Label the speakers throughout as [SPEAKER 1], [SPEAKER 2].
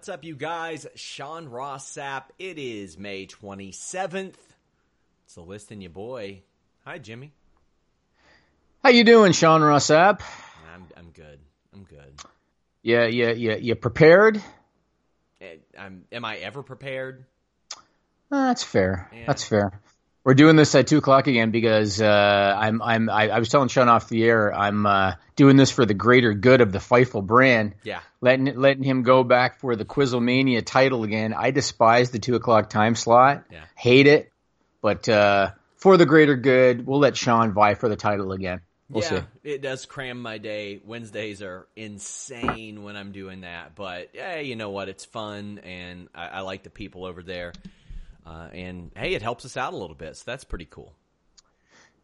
[SPEAKER 1] What's up, you guys? Sean Ross Sapp. It is May 27th. It's the list and your boy. Hi, Jimmy.
[SPEAKER 2] How you doing, Sean Ross Sapp?
[SPEAKER 1] I'm I'm good. I'm good.
[SPEAKER 2] Yeah, yeah, yeah. You prepared?
[SPEAKER 1] Eh, I'm, am I ever prepared?
[SPEAKER 2] Uh, that's fair.
[SPEAKER 1] Yeah.
[SPEAKER 2] That's fair. We're doing this at two o'clock again because uh, I'm I'm I, I was telling Sean off the air I'm uh, doing this for the greater good of the Fightful brand.
[SPEAKER 1] Yeah.
[SPEAKER 2] Letting letting him go back for the Quizzlemania title again. I despise the two o'clock time slot.
[SPEAKER 1] Yeah.
[SPEAKER 2] Hate it. But uh, for the greater good, we'll let Sean vie for the title again. We'll
[SPEAKER 1] yeah,
[SPEAKER 2] see.
[SPEAKER 1] it does cram my day. Wednesdays are insane when I'm doing that, but yeah, you know what? It's fun, and I, I like the people over there. Uh, and hey, it helps us out a little bit, so that's pretty cool.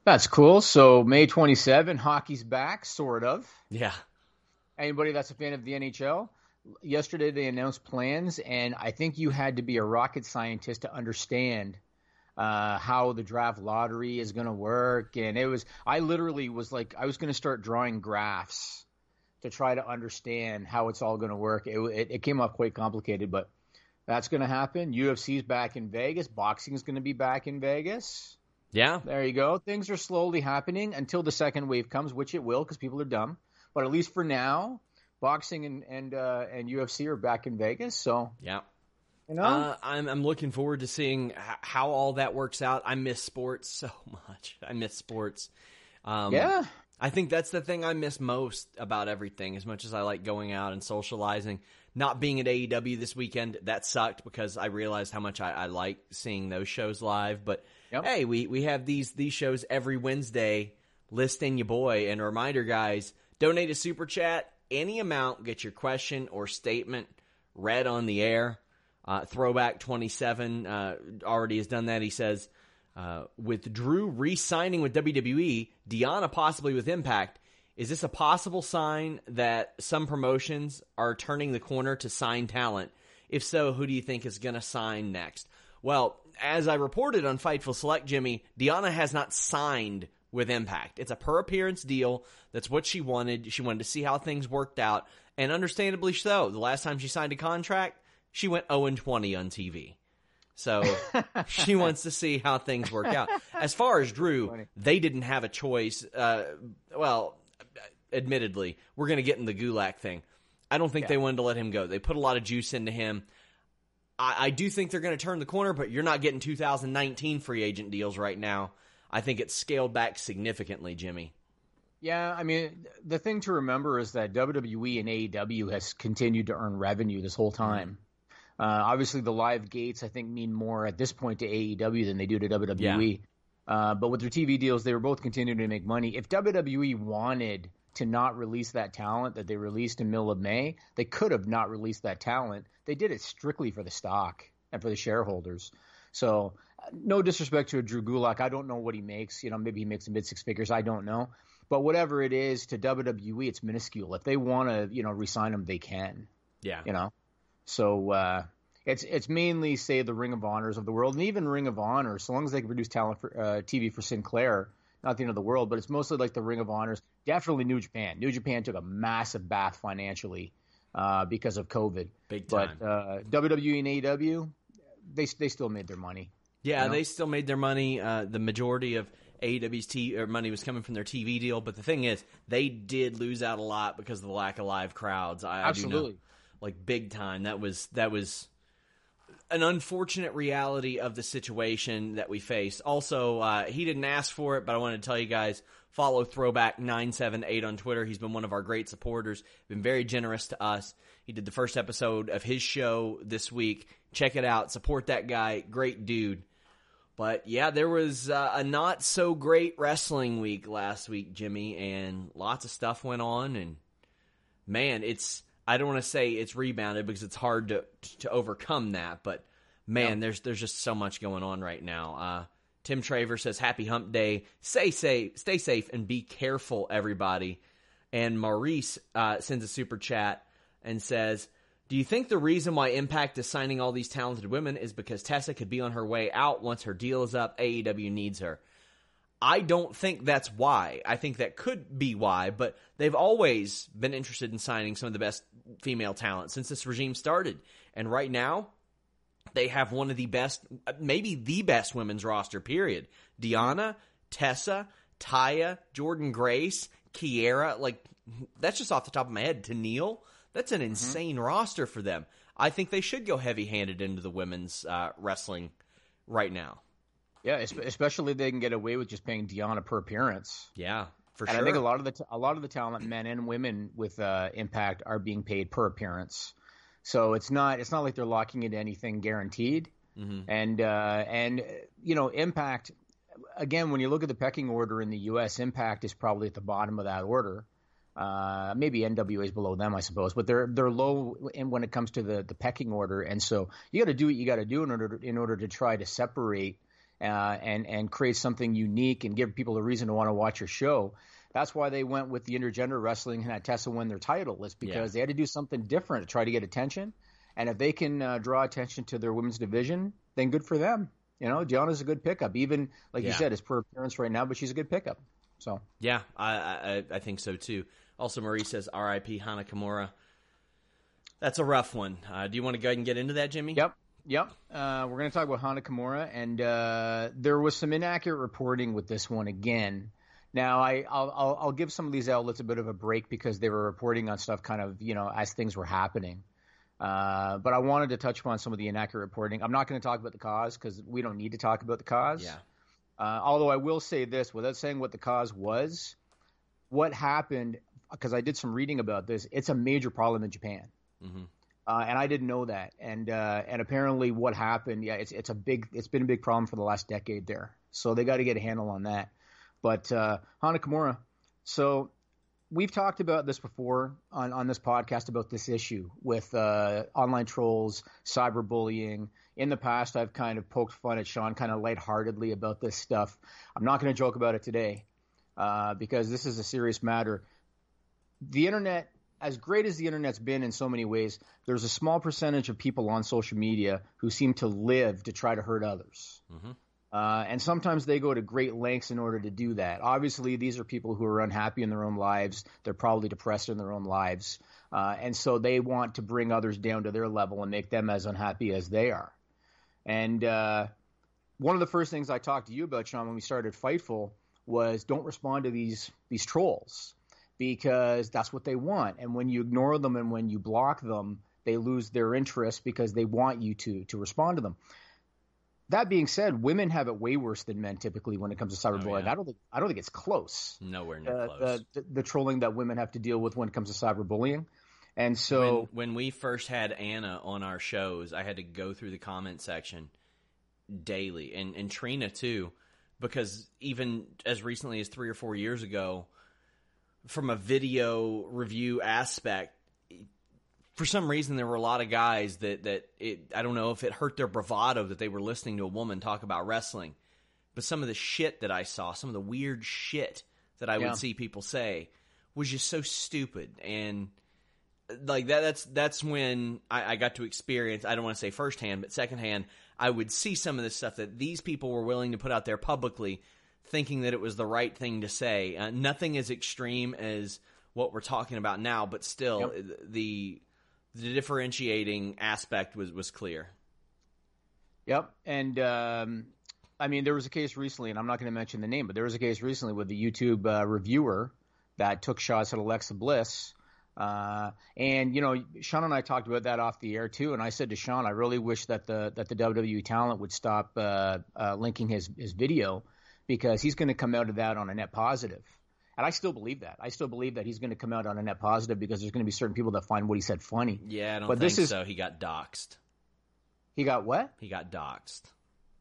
[SPEAKER 2] That's cool. So May 27, hockey's back, sort of.
[SPEAKER 1] Yeah,
[SPEAKER 2] Anybody that's a fan of the NHL, yesterday they announced plans, and I think you had to be a rocket scientist to understand uh, how the draft lottery is going to work. And it was, I literally was like, I was going to start drawing graphs to try to understand how it's all going to work. It, it, it came up quite complicated, but that's going to happen. UFC's back in Vegas. Boxing is going to be back in Vegas.
[SPEAKER 1] yeah,
[SPEAKER 2] There you go. Things are slowly happening until the second wave comes, which it will because people are dumb. But at least for now, boxing and and uh, and UFC are back in Vegas. So
[SPEAKER 1] yeah.
[SPEAKER 2] you know,
[SPEAKER 1] Uh, I'm I'm looking forward to seeing h- how all that works out. I miss sports so much. I miss sports. Um,
[SPEAKER 2] yeah,
[SPEAKER 1] I think that's the thing I miss most about everything. As much as I like going out and socializing, not being at AEW this weekend that sucked because I realized how much I, I like seeing those shows live. But
[SPEAKER 2] Yep.
[SPEAKER 1] hey, we we have these these shows every Wednesday. Listing your boy and a reminder, guys, donate a super chat any amount. Get your question or statement read on the air. Uh, Throwback twenty seven uh, already has done that. He says. Uh, with Drew re-signing with WWE, Deonna possibly with Impact, is this a possible sign that some promotions are turning the corner to sign talent? If so, who do you think is going to sign next? Well, as I reported on Fightful Select, Jimmy, Deonna has not signed with Impact. It's a per appearance deal. That's what she wanted. She wanted to see how things worked out, and understandably so. The last time she signed a contract, she went 0 20 on TV. So she wants to see how things work out. As far as Drew, they didn't have a choice. Uh, well, admittedly, we're going to get in the Gulak thing. I don't think they wanted to let him go. They put a lot of juice into him. I, I do think they're going to turn the corner, but you're not getting 2019 free agent deals right now. I think it's scaled back significantly, Jimmy.
[SPEAKER 2] yeah. I mean, the thing to remember is that WWE and AEW has continued to earn revenue this whole time. Uh, obviously, the live gates I think mean more at this point to AEW than they do to WWE. Uh, but with their TV deals, they were both continuing to make money. If WWE wanted to not release that talent that they released in middle of May, they could have not released that talent. They did it strictly for the stock and for the shareholders. So, uh, no disrespect to a Drew Gulak, I don't know what he makes. You know, maybe he makes mid six figures. I don't know. But whatever it is to WWE, it's minuscule. If they want to, you know, resign him, they can.
[SPEAKER 1] Yeah.
[SPEAKER 2] You know. So uh, it's it's mainly say the Ring of Honors of the world, and even Ring of Honor, so long as they can produce talent for uh, TV for Sinclair, not the end of the world. But it's mostly like the Ring of Honors. Definitely New Japan. New Japan took a massive bath financially uh, because of COVID.
[SPEAKER 1] Big time.
[SPEAKER 2] But uh, WWE and AEW, they they still made their money.
[SPEAKER 1] Yeah,
[SPEAKER 2] you know?
[SPEAKER 1] they still made their money. Uh, the majority of AEW's t- or money was coming from their TV deal, but the thing is, they did lose out a lot because of the lack of live crowds. I,
[SPEAKER 2] Absolutely.
[SPEAKER 1] I do know, like big time. That was that was an unfortunate reality of the situation that we faced. Also, uh, he didn't ask for it, but I wanted to tell you guys follow Throwback nine seven eight on Twitter. He's been one of our great supporters. Been very generous to us. He did the first episode of his show this week. Check it out. Support that guy. Great dude. But yeah, there was uh, a not so great wrestling week last week, Jimmy, and lots of stuff went on. And man, it's I don't want to say it's rebounded because it's hard to to overcome that. But man, there's there's just so much going on right now. Uh, Tim Traver says, "Happy Hump Day. Stay safe, stay safe, and be careful, everybody." And Maurice uh, sends a super chat and says, "Do you think the reason why Impact is signing all these talented women is because Tessa could be on her way out once her deal is up? AEW needs her." I don't think that's why. I think that could be why, but they've always been interested in signing some of the best female talent since this regime started. And right now, they have one of the best, maybe the best women's roster, period. Deonna, Tessa, Taya, Jordynne Grace, Kiera, like, that's just off the top of my head. Tenille, that's an insane roster for them. I think they should go heavy handed into the women's uh, wrestling right now.
[SPEAKER 2] Yeah, especially if they can get away with just paying Deonna per appearance.
[SPEAKER 1] Yeah, for sure.
[SPEAKER 2] and
[SPEAKER 1] sure.
[SPEAKER 2] I think a lot of the t- a lot of the talent, men and women with uh, Impact, are being paid per appearance. So it's not it's not like they're locking into anything guaranteed.
[SPEAKER 1] Mm-hmm.
[SPEAKER 2] And uh, and you know, Impact again, when you look at the pecking order in the U.S., Impact is probably at the bottom of that order. Uh, maybe NWA is below them, I suppose, but they're they're low in, when it comes to the, the pecking order, and so you got to do what you got to do in order to, in order to try to separate uh, and and create something unique and give people a reason to want to watch your show. That's why they went with the intergender wrestling and had Tessa win their title, is because
[SPEAKER 1] Yeah.
[SPEAKER 2] they had to do something different to try to get attention. And if they can uh, draw attention to their women's division, then good for them. You know, Gianna's a good pickup. Even like you said, it's per appearance right now, but she's a good pickup. So
[SPEAKER 1] Yeah, I, I I think so too. Also, Marie says R.I.P. Hana Kimura. That's a rough one. Uh, do you want to go ahead and get into that, Jimmy?
[SPEAKER 2] Yep. Yep. Uh, we're going to talk about Hana Kimura, and uh, there was some inaccurate reporting with this one again. Now, I, I'll, I'll, I'll give some of these outlets a bit of a break because they were reporting on stuff kind of, you know, as things were happening. Uh, but I wanted to touch upon some of the inaccurate reporting. I'm not going to talk about the cause because we don't need to talk about the cause.
[SPEAKER 1] Yeah.
[SPEAKER 2] Uh, although I will say this, without saying what the cause was, what happened, because I did some reading about this, it's a major problem in Japan.
[SPEAKER 1] hmm
[SPEAKER 2] Uh, and I didn't know that. And uh, and apparently, what happened? Yeah, it's it's a big it's been a big problem for the last decade there. So they got to get a handle on that. But uh, Hana so we've talked about this before on on this podcast about this issue with uh, online trolls, cyberbullying. In the past, I've kind of poked fun at Sean kind of lightheartedly about this stuff. I'm not going to joke about it today uh, because this is a serious matter. The internet as great as the internet's been in so many ways, there's a small percentage of people on social media who seem to live to try to hurt others.
[SPEAKER 1] Mhm.
[SPEAKER 2] Uh, and sometimes they go to great lengths in order to do that. Obviously, these are people who are unhappy in their own lives. They're probably depressed in their own lives. Uh, and so they want to bring others down to their level and make them as unhappy as they are. And uh, one of the first things I talked to you about, Sean, when we started Fightful, was don't respond to these these trolls because that's what they want. And when you ignore them and when you block them, they lose their interest because they want you to to respond to them. That being said, women have it way worse than men typically when it comes to cyberbullying.
[SPEAKER 1] yeah.
[SPEAKER 2] I don't think I don't think it's close.
[SPEAKER 1] Nowhere near
[SPEAKER 2] Uh,
[SPEAKER 1] close.
[SPEAKER 2] the, the the trolling that women have to deal with when it comes to cyberbullying. And so
[SPEAKER 1] when, when we first had Anna on our shows, I had to go through the comment section daily, and and Trina too, because even as recently as three or four years ago, from a video review aspect, for some reason there were a lot of guys that that it I don't know if it hurt their bravado that they were listening to a woman talk about wrestling, but some of the shit that I saw, some of the weird shit that I
[SPEAKER 2] Yeah.
[SPEAKER 1] would see people say was just so stupid and like that that's that's when I, I got to experience I don't want to say firsthand, but secondhand, I would see some of this stuff that these people were willing to put out there publicly, thinking that it was the right thing to say. Uh, nothing as extreme as what we're talking about now, but still
[SPEAKER 2] Yep.
[SPEAKER 1] the the differentiating aspect was was clear.
[SPEAKER 2] Yep. And um, I mean, there was a case recently, and I'm not going to mention the name, but there was a case recently with the YouTube uh, reviewer that took shots at Alexa Bliss. Uh, and you know, Sean and I talked about that off the air too. And I said to Sean, I really wish that the that the WWE talent would stop uh, uh, linking his his video because he's going to come out of that on a net positive. And I still believe that. I still believe that he's going to come out on a net positive because there's going to be certain people that find what he said funny.
[SPEAKER 1] Yeah, I don't
[SPEAKER 2] But
[SPEAKER 1] think
[SPEAKER 2] this is-
[SPEAKER 1] so. He got doxxed.
[SPEAKER 2] He got what?
[SPEAKER 1] He got doxxed.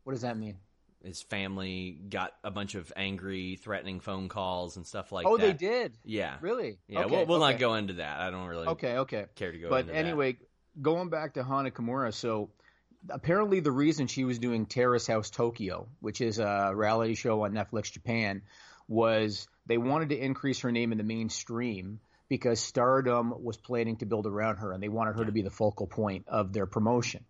[SPEAKER 2] What does that mean?
[SPEAKER 1] His family got a bunch of angry, threatening phone calls and stuff like
[SPEAKER 2] oh,
[SPEAKER 1] that.
[SPEAKER 2] Oh, they did.
[SPEAKER 1] Yeah.
[SPEAKER 2] Really?
[SPEAKER 1] Yeah,
[SPEAKER 2] Okay,
[SPEAKER 1] we'll, we'll
[SPEAKER 2] okay.
[SPEAKER 1] not go into that. I don't really
[SPEAKER 2] Okay, okay.
[SPEAKER 1] care to go
[SPEAKER 2] But
[SPEAKER 1] into that.
[SPEAKER 2] anyway, going back to Hana Kimura, so apparently the reason she was doing Terrace House Tokyo, which is a reality show on Netflix Japan, was they wanted to increase her name in the mainstream because Stardom was planning to build around her, and they wanted her to be the focal point of their promotion.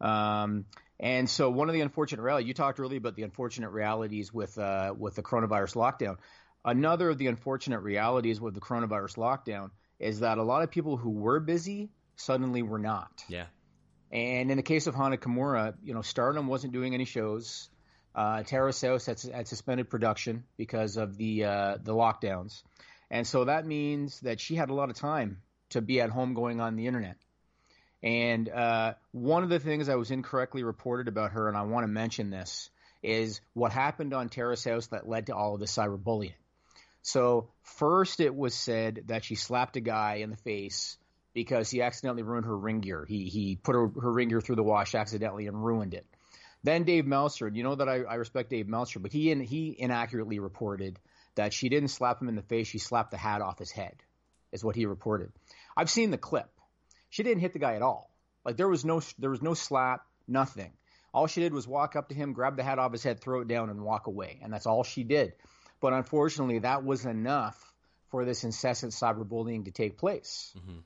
[SPEAKER 2] Um, and so one of the unfortunate reality you talked earlier about the unfortunate realities with uh, with the coronavirus lockdown. Another of the unfortunate realities with the coronavirus lockdown is that a lot of people who were busy suddenly were not.
[SPEAKER 1] Yeah.
[SPEAKER 2] And in the case of Hana Kimura, you know, Stardom wasn't doing any shows. Uh, Terrace House had, had suspended production because of the uh, the lockdowns, and so that means that she had a lot of time to be at home going on the internet. And uh, one of the things I was incorrectly reported about her, and I want to mention this, is what happened on Terrace House that led to all of the cyberbullying. So first, it was said that she slapped a guy in the face because he accidentally ruined her ring gear. He he put her, her ring gear through the wash accidentally and ruined it. Then Dave Meltzer, and you know that I, I respect Dave Meltzer, but he in, he inaccurately reported that she didn't slap him in the face; she slapped the hat off his head, is what he reported. I've seen the clip. She didn't hit the guy at all. Like there was no there was no slap, nothing. All she did was walk up to him, grab the hat off his head, throw it down, and walk away, and that's all she did. But unfortunately, that was enough for this incessant cyberbullying to take place mm-hmm.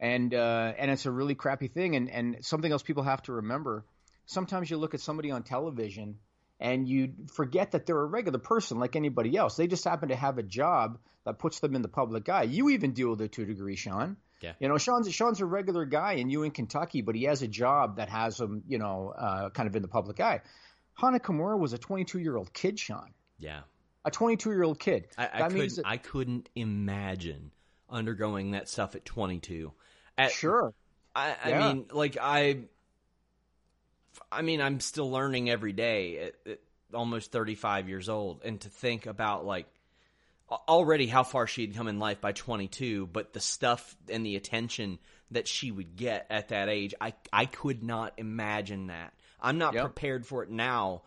[SPEAKER 2] And uh, and it's a really crappy thing. And and something else people have to remember: sometimes you look at somebody on television and you forget that they're a regular person like anybody else. They just happen to have a job that puts them in the public eye. You even deal with it to a degree, Sean.
[SPEAKER 1] Yeah.
[SPEAKER 2] You know, Sean's Sean's a regular guy, and you in Kentucky, but he has a job that has him, you know, uh, kind of in the public eye. Hana Kimura was a 22 year old kid, Sean.
[SPEAKER 1] Yeah.
[SPEAKER 2] A 22 year old kid.
[SPEAKER 1] I, I couldn't
[SPEAKER 2] that,
[SPEAKER 1] I couldn't imagine undergoing that stuff at 22. At,
[SPEAKER 2] sure.
[SPEAKER 1] I, I
[SPEAKER 2] Yeah.
[SPEAKER 1] mean, like I, I mean, I'm still learning every day at, at almost 35 years old, and to think about like already how far she had come in life by 22, but the stuff and the attention that she would get at that age, I I could not imagine that. I'm not
[SPEAKER 2] Yep.
[SPEAKER 1] prepared for it now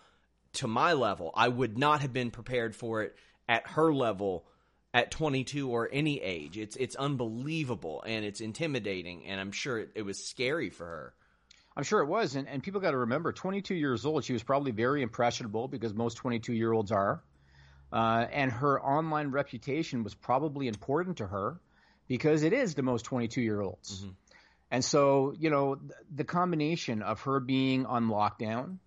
[SPEAKER 1] to my level. I would not have been prepared for it at her level at 22 or any age. It's it's unbelievable and it's intimidating and I'm sure it, it was scary for her.
[SPEAKER 2] I'm sure it was, and, and people got to remember, 22 years old, she was probably very impressionable because most 22 year olds are, uh, and her online reputation was probably important to her because it is the most 22 year olds, and so you know th- the combination of her being on lockdown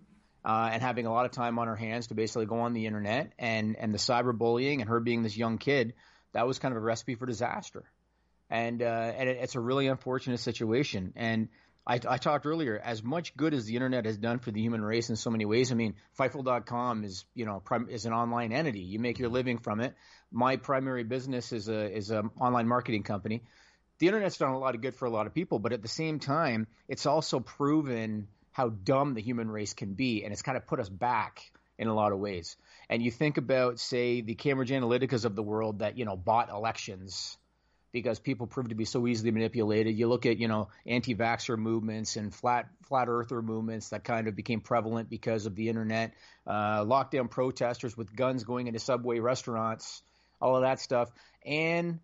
[SPEAKER 2] uh, and having a lot of time on her hands to basically go on the internet and and the cyberbullying and her being this young kid, that was kind of a recipe for disaster and uh, and it, it's a really unfortunate situation. And I, I talked earlier, as much good as the internet has done for the human race in so many ways. I mean, Fightful.com is you know prim- is an online entity. You make your living from it. My primary business is a is an online marketing company. The internet's done a lot of good for a lot of people, but at the same time, it's also proven how dumb the human race can be, and it's kind of put us back in a lot of ways. And you think about, say, the Cambridge Analyticas of the world that you know bought elections because people proved to be so easily manipulated. You look at, you know, anti-vaxxer movements and flat flat earther movements that kind of became prevalent because of the internet, uh, lockdown protesters with guns going into subway restaurants, all of that stuff, and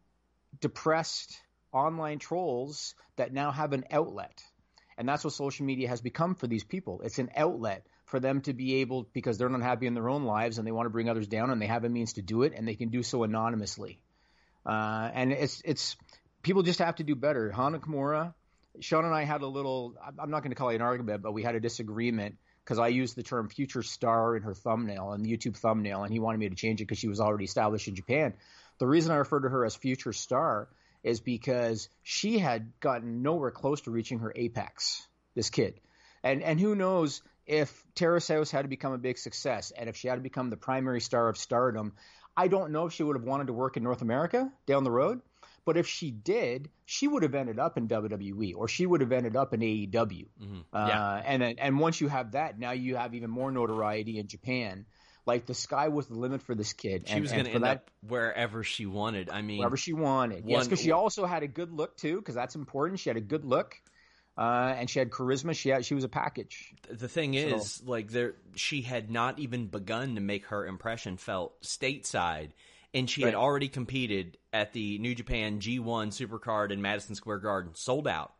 [SPEAKER 2] depressed online trolls that now have an outlet. And that's what social media has become for these people. It's an outlet for them to be able, because they're not happy in their own lives and they want to bring others down and they have a means to do it and they can do so anonymously. Uh, and it's it's people just have to do better. Hana Kimura, Sean and I had a little. I'm not going to call it an argument, but we had a disagreement because I used the term future star in her thumbnail and the YouTube thumbnail, and he wanted me to change it because she was already established in Japan. The reason I refer to her as future star is because she had gotten nowhere close to reaching her apex. This kid, and and who knows if Terrace House had to become a big success, and if she had to become the primary star of Stardom, I don't know if she would have wanted to work in North America down the road. But if she did, she would have ended up in WWE or she would have ended up in AEW. Mm-hmm. Uh, yeah. and and once you have that, now you have even more notoriety in Japan. Like the sky was the limit for this kid.
[SPEAKER 1] She and, was going to end that, up wherever she wanted. I mean,
[SPEAKER 2] wherever she wanted. One, yes, because she also had a good look too, because that's important. She had a good look. Uh, and she had charisma. She had, she was a package.
[SPEAKER 1] The thing is, so. like there, she had not even begun to make her impression felt stateside, and she right. had already competed at the New Japan G1 Supercard in Madison Square Garden, sold out.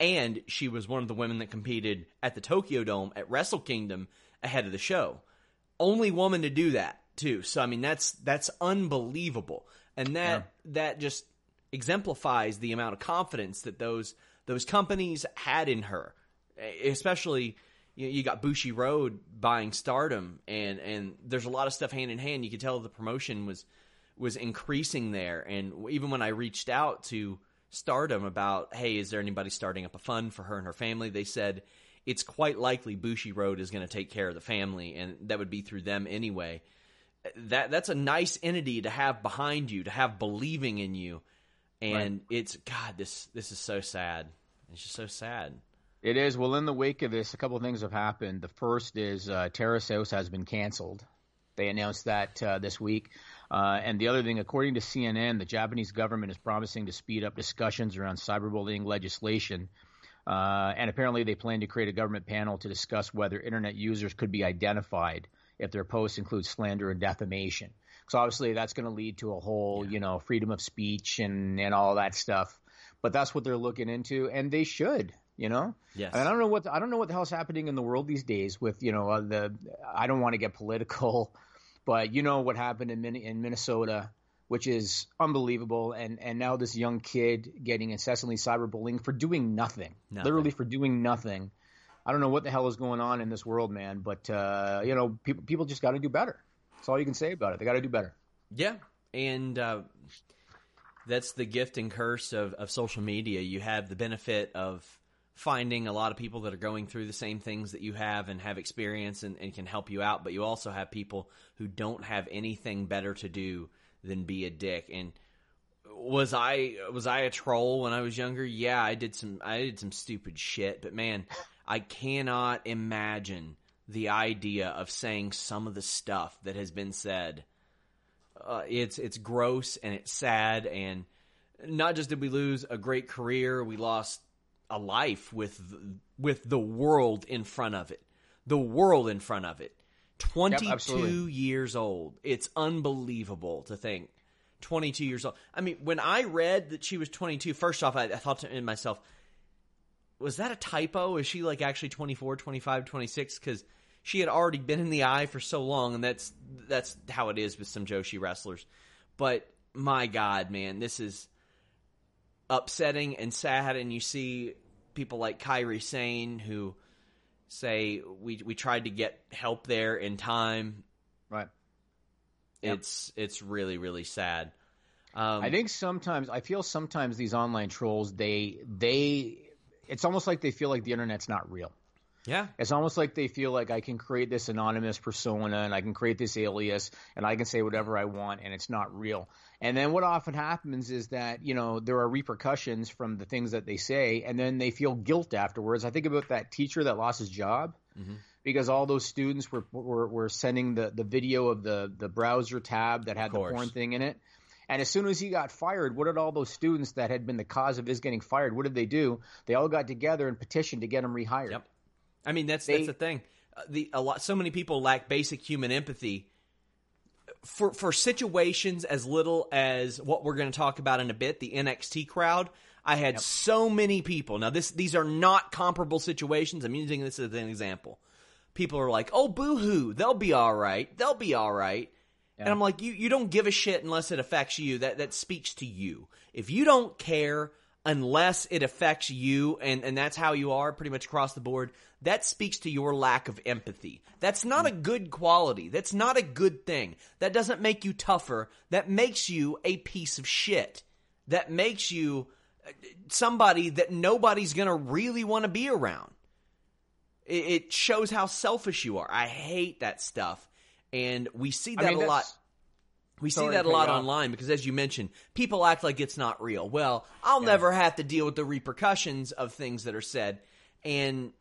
[SPEAKER 1] And she was one of the women that competed at the Tokyo Dome at Wrestle Kingdom ahead of the show. Only woman to do that, too. So I mean that's that's unbelievable. And that yeah. that just exemplifies the amount of confidence that those those companies had in her. Especially you, know, you got Bushiroad buying Stardom, and and there's a lot of stuff hand in hand. You could tell the promotion was was increasing there. And even when I reached out to Stardom about, hey, is there anybody starting up a fund for her and her family? They said it's quite likely Bushiroad is going to take care of the family, and that would be through them anyway. That that's a nice entity to have behind you, to have believing in you, and right. it's God. This this is so sad. It's just so sad.
[SPEAKER 2] It is. Well, in the wake of this, a couple of things have happened. The first is uh, Terrace House has been canceled. They announced that uh, this week. Uh, and the other thing, according to CNN, the Japanese government is promising to speed up discussions around cyberbullying legislation. Uh, and apparently, they plan to create a government panel to discuss whether internet users could be identified if their posts include slander and defamation. So obviously, that's going to lead to a whole, yeah. you know, freedom of speech and and all that stuff. But that's what they're looking into, and they should. You know,
[SPEAKER 1] yes.
[SPEAKER 2] And I don't know what I don't know what the hell's happening in the world these days with you know uh, the. I don't want to get political, but you know what happened in in Minnesota, which is unbelievable. And and now this young kid getting incessantly cyberbullying for doing nothing, nothing. literally for doing nothing. I don't know what the hell is going on in this world, man. But uh, you know, people people just got to do better. That's all you can say about it. They got to do better.
[SPEAKER 1] Yeah, and uh, that's the gift and curse of, of social media. You have the benefit of finding a lot of people that are going through the same things that you have and have experience and, and, can help you out. But you also have people who don't have anything better to do than be a dick. And was I was I a troll when I was younger? Yeah, I did some I did some stupid shit. But man, I cannot imagine the idea of saying some of the stuff that has been said. Uh, it's it's gross and it's sad and not just did we lose a great career, we lost a life with with the world in front of it. The world in front of it. 22 yep, years old. It's unbelievable to think 22 years old. I mean, when I read that she was 22, first off, I, I thought to myself, was that a typo? Is she like actually 24, 25, 26? Because she had already been in the eye for so long, and that's that's how it is with some Joshi wrestlers. But my God, man, this is upsetting and sad, and you see people like Kairi Sane who say we we tried to get help there in time.
[SPEAKER 2] Right.
[SPEAKER 1] It's yep. it's really really sad.
[SPEAKER 2] Um, I think sometimes I feel sometimes these online trolls they they it's almost like they feel like the internet's not real.
[SPEAKER 1] Yeah.
[SPEAKER 2] It's almost like they feel like I can create this anonymous persona and I can create this alias and I can say whatever I want and it's not real. And then what often happens is that, you know, there are repercussions from the things that they say and then they feel guilt afterwards. I think about that teacher that lost his job. Mm-hmm. Because all those students were, were, were sending the, the video of the, the browser tab that had the porn thing in it. And as soon as he got fired, what did all those students that had been the cause of his getting fired? What did they do? They all got together and petitioned to get him rehired.
[SPEAKER 1] Yep. I mean, that's they, that's the thing. Uh, the a lot, so many people lack basic human empathy for for situations as little as what we're going to talk about in a bit. The NXT crowd. I had yep. so many people. Now, this these are not comparable situations. I'm using this as an example. People are like, "Oh, boo hoo, they'll be all right. They'll be all right." And I'm like, you, you don't give a shit unless it affects you. That that speaks to you. If you don't care unless it affects you and, and that's how you are pretty much across the board, that speaks to your lack of empathy. That's not a good quality. That's not a good thing. That doesn't make you tougher. That makes you a piece of shit. That makes you uh, somebody that nobody's going to really want to be around. It, it shows how selfish you are. I hate that stuff. And we see that
[SPEAKER 2] I mean,
[SPEAKER 1] a lot. We see that a lot
[SPEAKER 2] off.
[SPEAKER 1] online because, as you mentioned, people act like it's not real. Well, I'll never have to deal with the repercussions of things that are said. And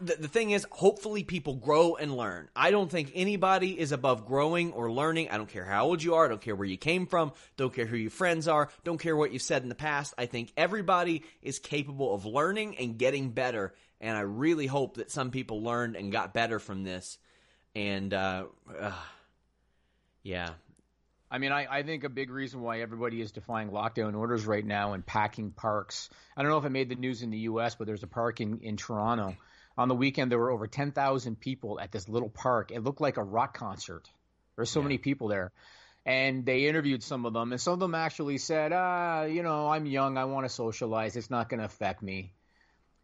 [SPEAKER 1] the, the thing is, hopefully, people grow and learn. I don't think anybody is above growing or learning. I don't care how old you are. I don't care where you came from. Don't care who your friends are. Don't care what you've said in the past. I think everybody is capable of learning and getting better. And I really hope that some people learned and got better from this. And, uh, uh, yeah,
[SPEAKER 2] I mean, I, I think a big reason why everybody is defying lockdown orders right now and packing parks. I don't know if it made the news in the U.S., but there's a park in, in Toronto. On the weekend, there were over 10,000 people at this little park. It looked like a rock concert. There's so many people there. And they interviewed some of them, and some of them actually said, ah, you know, I'm young. I want to socialize. It's not going to affect me.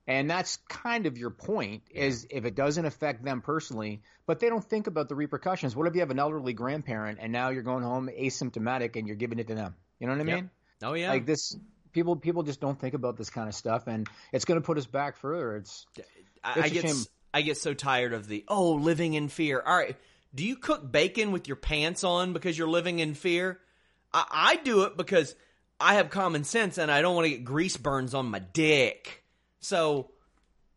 [SPEAKER 2] And that's kind of your point is if it doesn't affect them personally, but they don't think about the repercussions. What if you have an elderly grandparent and now you're going home asymptomatic and you're giving it to them? You know what I
[SPEAKER 1] Yep.
[SPEAKER 2] mean?
[SPEAKER 1] Oh yeah.
[SPEAKER 2] Like this people people just don't think about this kind of stuff and it's going to put us back further. It's
[SPEAKER 1] I,
[SPEAKER 2] It's
[SPEAKER 1] I get
[SPEAKER 2] shame.
[SPEAKER 1] I get so tired of the oh living in fear. All right, do you cook bacon with your pants on because you're living in fear? I, I do it because I have common sense and I don't want to get grease burns on my dick. So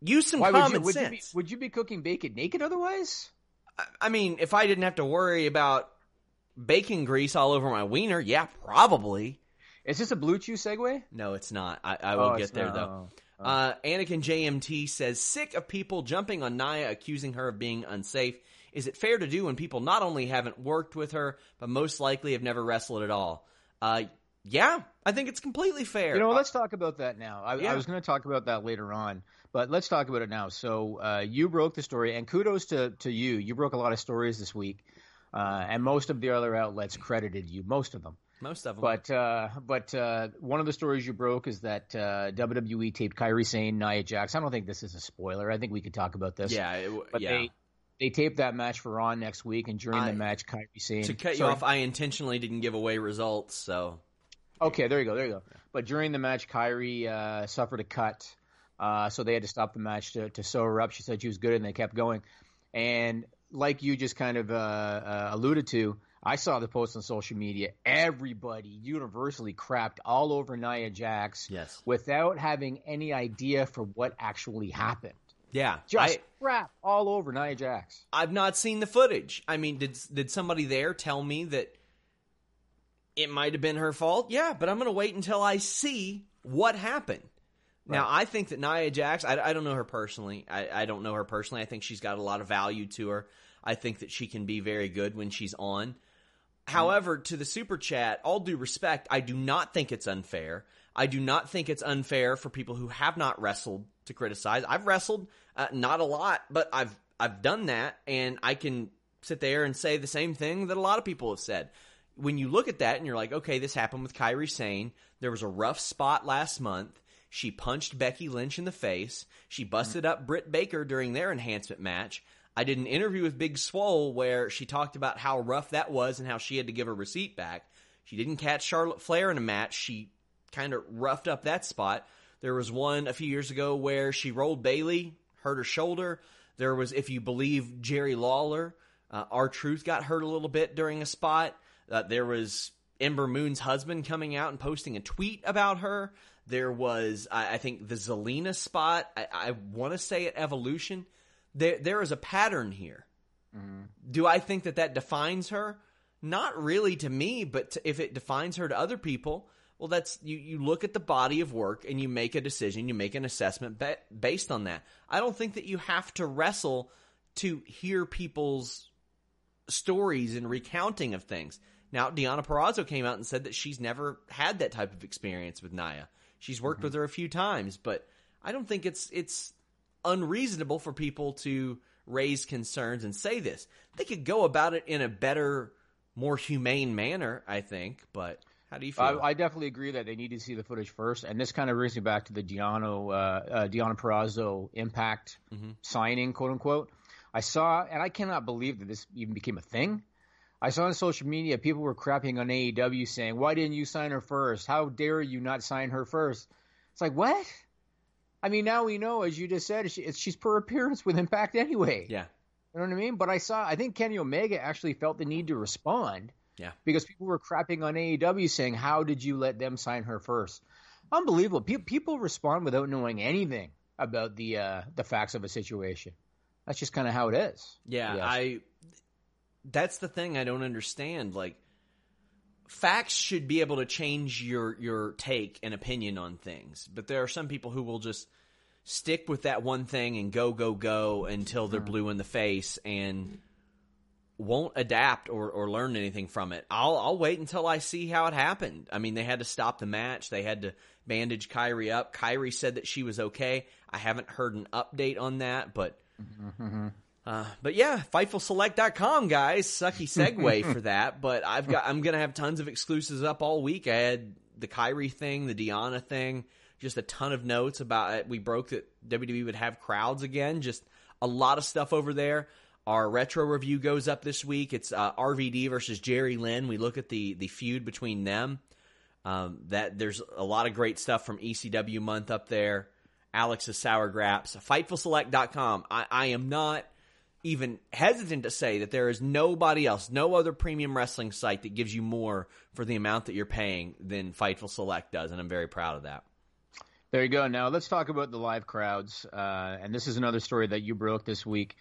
[SPEAKER 1] use some
[SPEAKER 2] why would you
[SPEAKER 1] common
[SPEAKER 2] would you,
[SPEAKER 1] sense.
[SPEAKER 2] be, would you be cooking bacon naked otherwise?
[SPEAKER 1] I mean, if I didn't have to worry about bacon grease all over my wiener, yeah, probably.
[SPEAKER 2] Is this a BlueChew segue?
[SPEAKER 1] No, it's not. I, I will
[SPEAKER 2] Oh,
[SPEAKER 1] get there
[SPEAKER 2] not.
[SPEAKER 1] though.
[SPEAKER 2] Oh,
[SPEAKER 1] Uh, Anakin JMT says, sick of people jumping on Nia, accusing her of being unsafe. Is it fair to do when people not only haven't worked with her, but most likely have never wrestled at all? Uh, yeah, I think it's completely fair.
[SPEAKER 2] You know, let's talk about that now. I,
[SPEAKER 1] Yeah.
[SPEAKER 2] I was going to talk about that later on, but let's talk about it now. So uh, you broke the story, and kudos to to you. You broke a lot of stories this week, uh, and most of the other outlets credited you. Most of them.
[SPEAKER 1] most of them.
[SPEAKER 2] But uh, but uh, one of the stories you broke is that uh, WWE taped Kairi Sane, Nia Jax. I don't think this is a spoiler. I think we could talk about this.
[SPEAKER 1] yeah, it,
[SPEAKER 2] But
[SPEAKER 1] yeah.
[SPEAKER 2] they they taped that match for Raw next week, and during
[SPEAKER 1] I-
[SPEAKER 2] the match, Kairi Sane.
[SPEAKER 1] to cut you
[SPEAKER 2] Sorry.
[SPEAKER 1] off, I intentionally didn't give away results, so
[SPEAKER 2] Okay, there you go, there you go. But during the match, Kairi uh, suffered a cut, uh, so they had to stop the match to, to sew her up. She said she was good, and they kept going. And like you just kind of uh, uh, alluded to, I saw the post on social media. Everybody universally crapped all over Nia Jax
[SPEAKER 1] yes,
[SPEAKER 2] without having any idea for what actually happened.
[SPEAKER 1] yeah.
[SPEAKER 2] Just
[SPEAKER 1] I,
[SPEAKER 2] crap all over Nia Jax.
[SPEAKER 1] I've not seen the footage. I mean, did did somebody there tell me that it might have been her fault? Yeah, but I'm going to wait until I see what happened. Now, I think that Nia Jax, I, I don't know her personally. I, I don't know her personally. I think she's got a lot of value to her. I think that she can be very good when she's on. However, to the super chat, all due respect, I do not think it's unfair. I do not think it's unfair for people who have not wrestled to criticize. I've wrestled, uh, not a lot, but I've I've done that, and I can sit there and say the same thing that a lot of people have said. When you look at that and you're like, okay, this happened with Kairi Sane. There was a rough spot last month. She punched Becky Lynch in the face. She busted up Britt Baker during their enhancement match. I did an interview with Big Swole where she talked about how rough that was and how she had to give her receipt back. She didn't catch Charlotte Flair in a match. She kind of roughed up that spot. There was one a few years ago where she rolled Bayley, hurt her shoulder. There was, if you believe Jerry Lawler, uh, R-Truth got hurt a little bit during a spot. Uh, there was Ember Moon's husband coming out and posting a tweet about her. There was, I, I think, the Zelina spot. I, I want to say at Evolution. There, there is a pattern here. Do I think that that defines her? Not really to me, but to, if it defines her to other people, well, that's you. You look at the body of work and you make a decision. You make an assessment ba- based on that. I don't think that you have to wrestle to hear people's stories and recounting of things. Now, Deonna Purrazzo came out and said that she's never had that type of experience with Nia. She's worked with her a few times, but I don't think it's it's unreasonable for people to raise concerns and say this. They could go about it in a better more humane manner, I think. But how do you feel?
[SPEAKER 2] I, I definitely agree that they need to see the footage first, and this kind of brings me back to the Diano uh, uh, Diana Purrazzo impact
[SPEAKER 1] Mm-hmm.
[SPEAKER 2] signing, quote unquote. I saw, and I cannot believe that this even became a thing. I saw on social media people were crapping on AEW saying, "Why didn't you sign her first? How dare you not sign her first? It's like what? I mean, now we know, as you just said, she, she's per appearance with Impact anyway.
[SPEAKER 1] yeah,
[SPEAKER 2] You know what I mean? But I saw, I think Kenny Omega actually felt the need to respond
[SPEAKER 1] yeah.
[SPEAKER 2] because people were crapping on AEW saying, "How did you let them sign her first? Unbelievable. Pe- people respond without knowing anything about the uh, the facts of a situation. That's just kind of how it is.
[SPEAKER 1] Yeah. I. That's the thing I don't understand. Like, facts should be able to change your your take and opinion on things, but there are some people who will just stick with that one thing and go go go until they're blue in the face and won't adapt or, or learn anything from it. I'll I'll wait until I see how it happened. I mean, they had to stop the match. They had to bandage Kairi up. Kairi said that she was okay. I haven't heard an update on that, but uh, but yeah, FightfulSelect.com, guys. Sucky segue for that, but I've got I'm gonna have tons of exclusives up all week. I had the Kairi thing, the Diana thing, just a ton of notes about it. We broke that WWE would have crowds again. Just a lot of stuff over there. Our retro review goes up this week. It's uh, RVD versus Jerry Lynn. We look at the the feud between them. Um, that there's a lot of great stuff from ECW month up there. Alex's Sour Graps, FightfulSelect.com. I, I am not even hesitant to say that there is nobody else, no other premium wrestling site that gives you more for the amount that you're paying than Fightful Select does, and I'm very proud of that.
[SPEAKER 2] There you go. Now let's talk about the live crowds. Uh, and this is another story that you broke this week.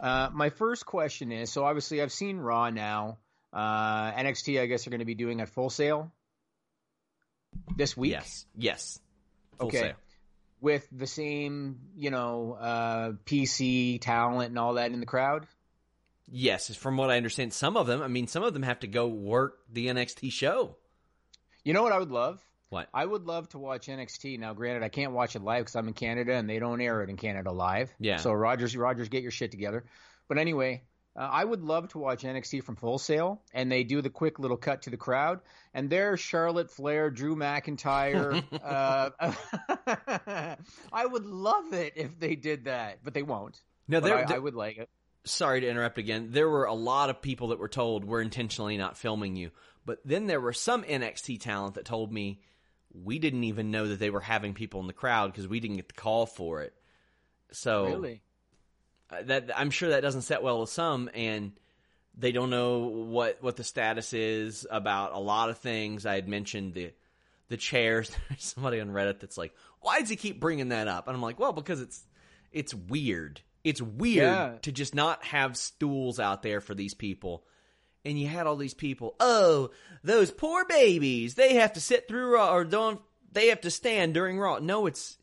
[SPEAKER 2] Uh, my first question is: so obviously I've seen Raw now. Uh, NXT, I guess, are going to be doing a Full Sail this week.
[SPEAKER 1] Yes, yes. Full
[SPEAKER 2] Okay.
[SPEAKER 1] Sail.
[SPEAKER 2] With the same, you know, uh, PC talent and all that in the crowd.
[SPEAKER 1] Yes, from what I understand, some of them. I mean, some of them have to go work the NXT show.
[SPEAKER 2] You know what I would love?
[SPEAKER 1] What?
[SPEAKER 2] I would love to watch NXT. Now, granted, I can't watch it live because I'm in Canada and they don't air it in Canada live.
[SPEAKER 1] Yeah.
[SPEAKER 2] So Rogers, Rogers, get your shit together. But anyway, uh, I would love to watch NXT from Full Sail, and they do the quick little cut to the crowd, and there's Charlotte Flair, Drew McIntyre. uh, I would love it if they did that, but they won't.
[SPEAKER 1] No, there.
[SPEAKER 2] I,
[SPEAKER 1] there-
[SPEAKER 2] I would like it.
[SPEAKER 1] sorry to interrupt again. There were a lot of people that were told we're intentionally not filming you, but then there were some NXT talent that told me we didn't even know that they were having people in the crowd because we didn't get the call for it. So
[SPEAKER 2] Really?
[SPEAKER 1] Uh, that I'm sure that doesn't set well with some, and they don't know what what the status is about a lot of things. I had mentioned the the chairs. There's somebody on Reddit that's like, "Why does he keep bringing that up?" And I'm like, "Well, because it's it's weird. It's weird
[SPEAKER 2] Yeah.
[SPEAKER 1] to just not have stools out there for these people." And you had all these people. Oh, those poor babies! They have to sit through Raw, or don't they have to stand during Raw? No, it's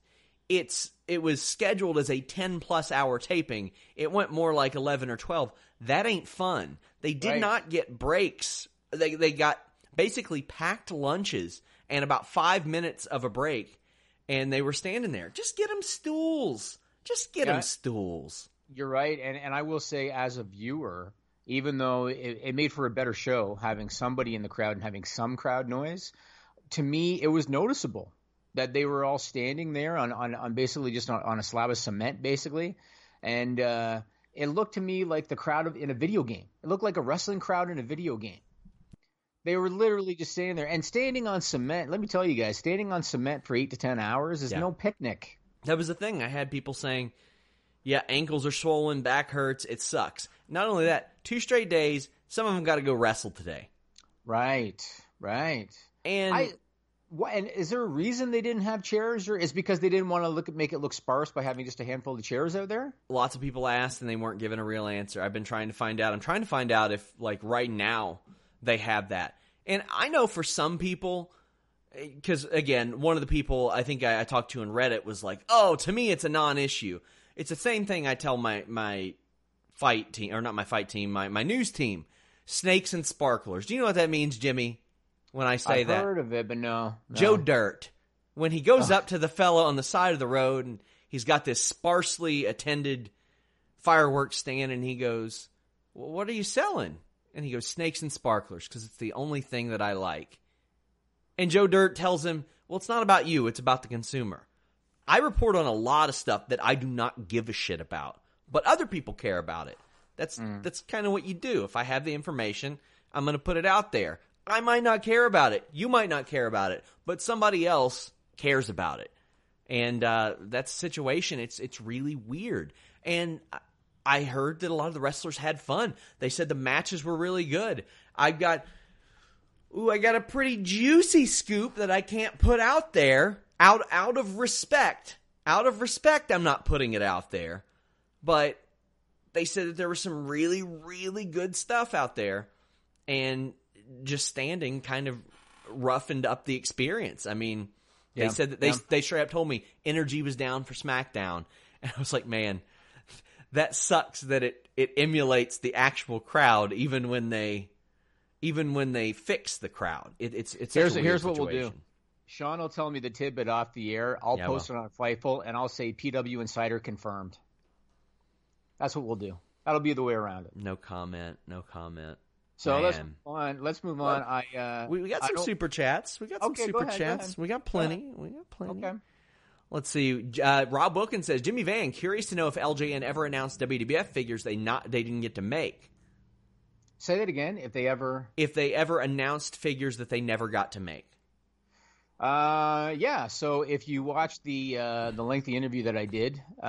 [SPEAKER 1] it's it was scheduled as a 10 plus hour taping. It went more like 11 or 12 that ain't fun. They did
[SPEAKER 2] Right.
[SPEAKER 1] not get breaks. They they got basically packed lunches and about 5 minutes of a break and they were standing there. Just get them stools. Just get them stools.
[SPEAKER 2] You're right, and and I will say, as a viewer, even though it, it made for a better show, having somebody in the crowd and having some crowd noise, to me it was noticeable that they were all standing there on on, on basically just on, on a slab of cement, basically, and uh, it looked to me like the crowd of in a video game. It looked like a wrestling crowd in a video game. They were literally just standing there and standing on cement. Let me tell you guys, standing on cement for eight to ten hours is
[SPEAKER 1] Yeah.
[SPEAKER 2] no picnic.
[SPEAKER 1] That was the thing. I had people saying, yeah, ankles are swollen, back hurts, it sucks. Not only that, two straight days, some of them got to go wrestle today.
[SPEAKER 2] Right, right.
[SPEAKER 1] And
[SPEAKER 2] I what, and is there a reason they didn't have chairs, or is because they didn't want to look make it look sparse by having just a handful of chairs out there?
[SPEAKER 1] lots of people asked and they weren't given a real answer. I've been trying to find out. I'm trying to find out if, like, right now they have that. And I know for some people, eh, because again, one of the people I think I, I talked to in Reddit was like, "Oh, to me, it's a non-issue." It's the same thing I tell my my fight team, or not my fight team, my my news team, snakes and sparklers. Do you know what that means, Jimmy? When I say
[SPEAKER 2] I've
[SPEAKER 1] that,
[SPEAKER 2] heard of it, but no. no.
[SPEAKER 1] Joe Dirt, when he goes up to the fella on the side of the road and he's got this sparsely attended fireworks stand and he goes, well, What are you selling? And he goes, Snakes and sparklers, because it's the only thing that I like. And Joe Dirt tells him, Well, it's not about you, it's about the consumer. I report on a lot of stuff that I do not give a shit about, but other people care about it. That's mm. that's kind of what you do. If I have the information, I'm going to put it out there. I might not care about it. You might not care about it, but somebody else cares about it. And uh, that's a situation. It's it's really weird. And I- heard that a lot of the wrestlers had fun. They said the matches were really good. I've got ooh, I got a pretty juicy scoop that I can't put out there out out of respect. Out of respect, I'm not putting it out there. But they said that there was some really really good stuff out there and just standing kind of roughened up the experience. I mean, they
[SPEAKER 2] Yeah,
[SPEAKER 1] said that they
[SPEAKER 2] yeah.
[SPEAKER 1] they straight up told me energy was down for SmackDown, and I was like, man, that sucks that it it emulates the actual crowd even when they even when they fix the crowd. It, it's it's
[SPEAKER 2] Here's here's what we'll do. Sean will tell me the tidbit off the air. I'll
[SPEAKER 1] Yeah,
[SPEAKER 2] post it on Fightful, and I'll say PW Insider confirmed. That's what we'll do. That'll be the way around it.
[SPEAKER 1] No comment. No comment.
[SPEAKER 2] So let's move on. Let's move on. I uh,
[SPEAKER 1] We, we got some super chats. We got some
[SPEAKER 2] Okay, go
[SPEAKER 1] super
[SPEAKER 2] ahead,
[SPEAKER 1] chats.
[SPEAKER 2] ahead.
[SPEAKER 1] We got plenty. We got plenty.
[SPEAKER 2] Okay.
[SPEAKER 1] Let's see. Uh, Rob Wilkins says Jimmy Van curious to know if LJN ever announced WWF figures they not they didn't get to make.
[SPEAKER 2] Say that again. If they ever,
[SPEAKER 1] If they ever announced figures that they never got to make.
[SPEAKER 2] uh, yeah. So if you watch the uh, the lengthy interview that I did uh,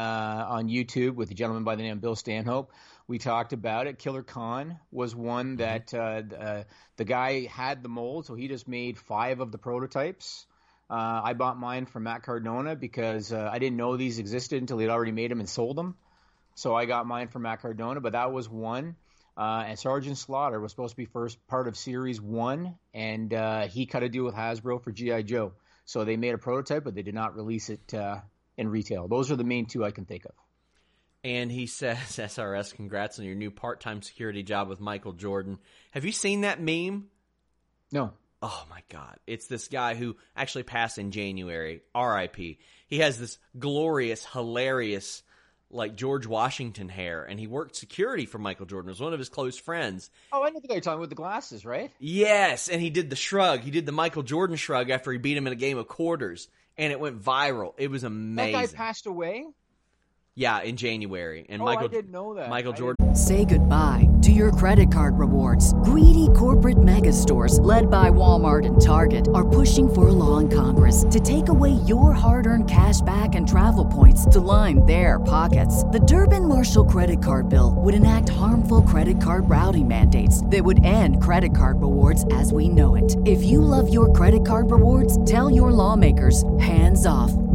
[SPEAKER 2] on YouTube with a gentleman by the name of Bill Stanhope, we talked about it. Killer Khan was one that uh, th- uh, the guy had the mold, so he just made five of the prototypes. Uh, I bought mine from Matt Cardona because uh, I didn't know these existed until he'd already made them and sold them. So I got mine from Matt Cardona, but that was one. Uh, and Sergeant Slaughter was supposed to be first part of Series One, and uh, he cut a deal with Hasbro for GI Joe. So they made a prototype, but they did not release it uh, in retail. Those are the main two I can think of.
[SPEAKER 1] And he says, SRS, congrats on your new part time security job with Michael Jordan. Have you seen that meme?
[SPEAKER 2] No,
[SPEAKER 1] Oh my God. It's this guy who actually passed in January, RIP. He has this glorious, hilarious, like George Washington hair, and he worked security for Michael Jordan. It was one of his close friends.
[SPEAKER 2] oh, I know the guy you're talking with the glasses, right?
[SPEAKER 1] Yes, and he did the shrug. He did the Michael Jordan shrug after he beat him in a game of quarters, and it went viral. It was amazing.
[SPEAKER 2] That guy passed away.
[SPEAKER 1] Yeah, in January. And
[SPEAKER 2] Oh,
[SPEAKER 1] Michael
[SPEAKER 2] I didn't know that.
[SPEAKER 1] Michael
[SPEAKER 2] I
[SPEAKER 1] Jordan
[SPEAKER 3] Say goodbye to your credit card rewards. Greedy corporate mega stores, led by Walmart and Target, are pushing for a law in Congress to take away your hard earned cash back and travel points to line their pockets. The Durbin Marshall credit card bill would enact harmful credit card routing mandates that would end credit card rewards as we know it. If you love your credit card rewards, tell your lawmakers hands off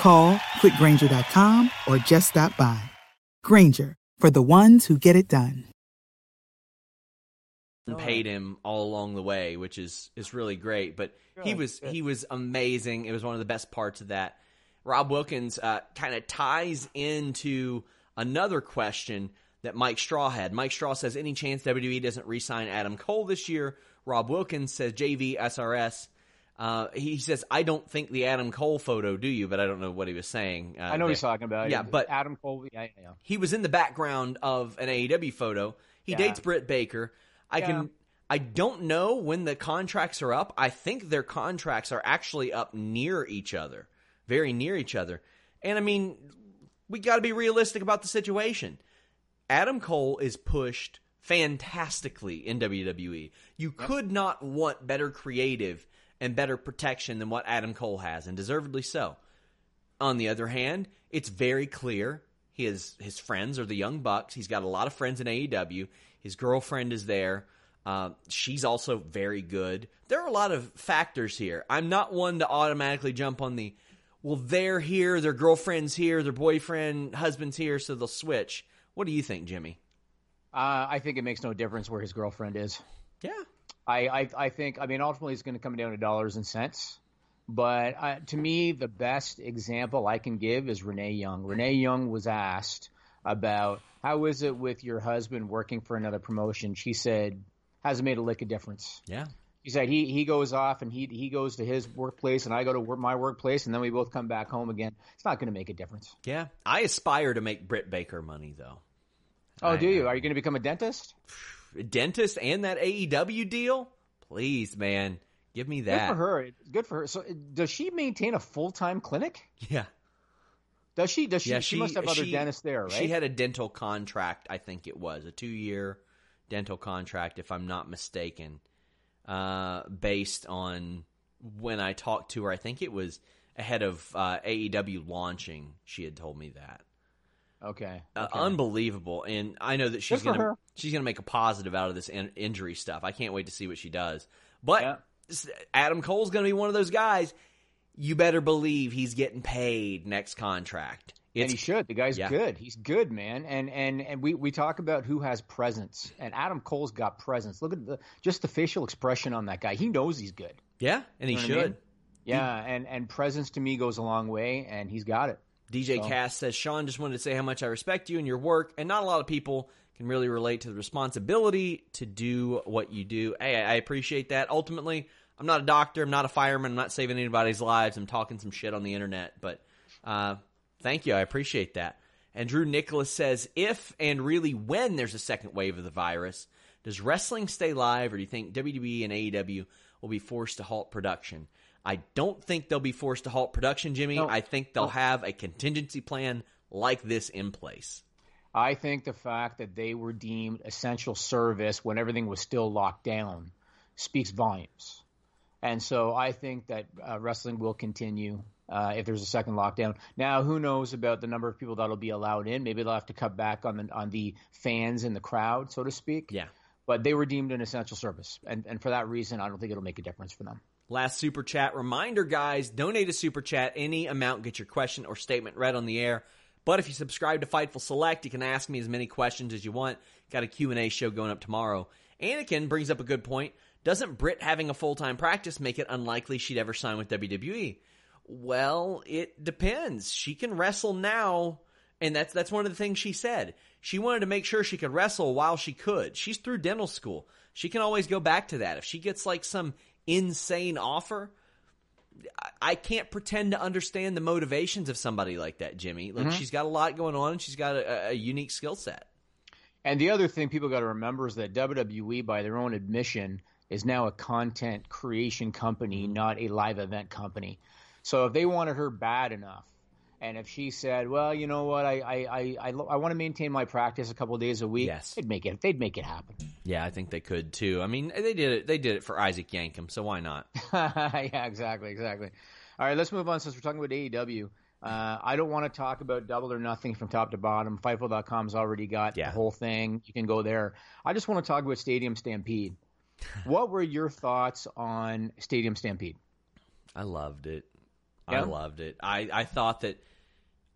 [SPEAKER 4] Call click grainger.com or just stop by. Grainger, for the ones who get it done.
[SPEAKER 1] paid him all along the way, which is is really great. But he was he was amazing. It was one of the best parts of that. Rob Wilkins uh, kind of ties into another question that Mike Straw had. Mike Straw says, "Any chance WWE doesn't re-sign Adam Cole this year?" Rob Wilkins says, "JV SRS." Uh, he says, "I don't think the Adam Cole photo, do you?" But I don't know what he was saying. Uh,
[SPEAKER 2] I know he's talking about.
[SPEAKER 1] Yeah, but
[SPEAKER 2] Adam Cole. Yeah, yeah,
[SPEAKER 1] he was in the background of an AEW photo. He
[SPEAKER 2] Yeah.
[SPEAKER 1] dates Britt Baker. I
[SPEAKER 2] Yeah.
[SPEAKER 1] can I don't know when the contracts are up. I think their contracts are actually up near each other, very near each other. And I mean, we got to be realistic about the situation. Adam Cole is pushed fantastically in WWE. You could not want better creative and better protection than what Adam Cole has, and deservedly so. On the other hand, it's very clear his his friends are the Young Bucks. He's got a lot of friends in AEW. His girlfriend is there. Uh, she's also very good. There are a lot of factors here. I'm not one to automatically jump on the well, they're here, their girlfriend's here, their boyfriend, husband's here, so they'll switch. What do you think, Jimmy?
[SPEAKER 2] Uh, I think it makes no difference where his girlfriend is.
[SPEAKER 1] Yeah.
[SPEAKER 2] I, I, I think, I mean, ultimately it's going to come down to dollars and cents. But uh, to me, the best example I can give is Renee Young. Renee Young was asked about how is it with your husband working for another promotion. She said, hasn't made a lick of difference.
[SPEAKER 1] Yeah.
[SPEAKER 2] She said he he goes off and he he goes to his workplace and I go to work, my workplace and then we both come back home again. It's not going to make a difference.
[SPEAKER 1] Yeah. I aspire to make Britt Baker money though.
[SPEAKER 2] Oh,
[SPEAKER 1] I-
[SPEAKER 2] do you? Are you going to become a dentist?
[SPEAKER 1] Dentist and that AEW deal? Please, man. Give me that.
[SPEAKER 2] Good for her. Good for her. So, does she maintain a full time clinic?
[SPEAKER 1] Yeah.
[SPEAKER 2] Does she? Does she?
[SPEAKER 1] Yeah,
[SPEAKER 2] she, must have other
[SPEAKER 1] she-
[SPEAKER 2] dentists there, right?
[SPEAKER 1] She had a dental contract, I think it was, a two year dental contract, if I'm not mistaken, uh, based on when I talked to her. I think it was ahead of uh, AEW launching. She had told me that.
[SPEAKER 2] Okay.
[SPEAKER 1] Uh, unbelievable, and I know that she's gonna
[SPEAKER 2] her.
[SPEAKER 1] she's gonna make a positive out of this in- injury stuff. I can't wait to see what she does. But
[SPEAKER 2] Yeah.
[SPEAKER 1] Adam Cole's gonna be one of those guys. You better believe he's getting paid next contract.
[SPEAKER 2] and he should. The guy's
[SPEAKER 1] Yeah.
[SPEAKER 2] good. He's good, man. And and and we we talk about who has presence, and Adam Cole's got presence. Look at the just the facial expression on that guy. He knows he's good.
[SPEAKER 1] yeah, and he
[SPEAKER 2] You know
[SPEAKER 1] should.
[SPEAKER 2] I mean? Yeah, and and presence to me goes a long way, and he's got it.
[SPEAKER 1] DJ
[SPEAKER 2] So-
[SPEAKER 1] Cass says, Sean, just wanted to say how much I respect you and your work, and not a lot of people can really relate to the responsibility to do what you do. Hey, I appreciate that. Ultimately, I'm not a doctor, I'm not a fireman, I'm not saving anybody's lives. I'm talking some shit on the internet, but uh, thank you. I appreciate that. And Drew Nicholas says, if and really when there's a second wave of the virus, does wrestling stay live, or do you think WWE and AEW will be forced to halt production? I don't think they'll be forced to halt production, Jimmy.
[SPEAKER 2] No.
[SPEAKER 1] I think they'll have a contingency plan like this in place.
[SPEAKER 2] I think the fact that they were deemed essential service when everything was still locked down speaks volumes. And so I think that uh, wrestling will continue uh, if there's a second lockdown. Now, who knows about the number of people that'll be allowed in? Maybe they'll have to cut back on the on the fans in the crowd, so to speak.
[SPEAKER 1] Yeah.
[SPEAKER 2] But they were deemed an essential service, and and for that reason, I don't think it'll make a difference for them.
[SPEAKER 1] Last super chat reminder, guys, donate a super chat. Any amount, get your question or statement read on the air. But if you subscribe to Fightful Select, you can ask me as many questions as you want. Got a Q&A show going up tomorrow. Anakin brings up a good point. Doesn't Britt having a full-time practice make it unlikely she'd ever sign with WWE? Well, it depends. She can wrestle now, and that's that's one of the things she said. She wanted to make sure she could wrestle while she could. She's through dental school. She can always go back to that. If she gets like some insane offer, I- can't pretend to understand the motivations of somebody like that, Jimmy. Like mm-hmm. she's got a lot going on and she's got a, a unique skill set.
[SPEAKER 2] And the other thing people got to remember is that WWE, by their own admission, is now a content creation company, mm-hmm. not a live event company. So if they wanted her bad enough, and if she said, "Well, you know what, I I I, I, I want to maintain my practice a couple of days a week,"
[SPEAKER 1] Yes.
[SPEAKER 2] they'd make it. They'd make it happen.
[SPEAKER 1] Yeah, I think they could too. I mean, they did it. They did it for Isaac Yankem, so why not?
[SPEAKER 2] yeah, exactly, exactly. All right, let's move on since we're talking about AEW. Uh, I don't want to talk about Double or Nothing from top to bottom. Fightful.com's already got
[SPEAKER 1] Yeah.
[SPEAKER 2] the whole thing. You can go there. I just want to talk about Stadium Stampede. what were your thoughts on Stadium Stampede?
[SPEAKER 1] I loved it. I loved it. I, I thought that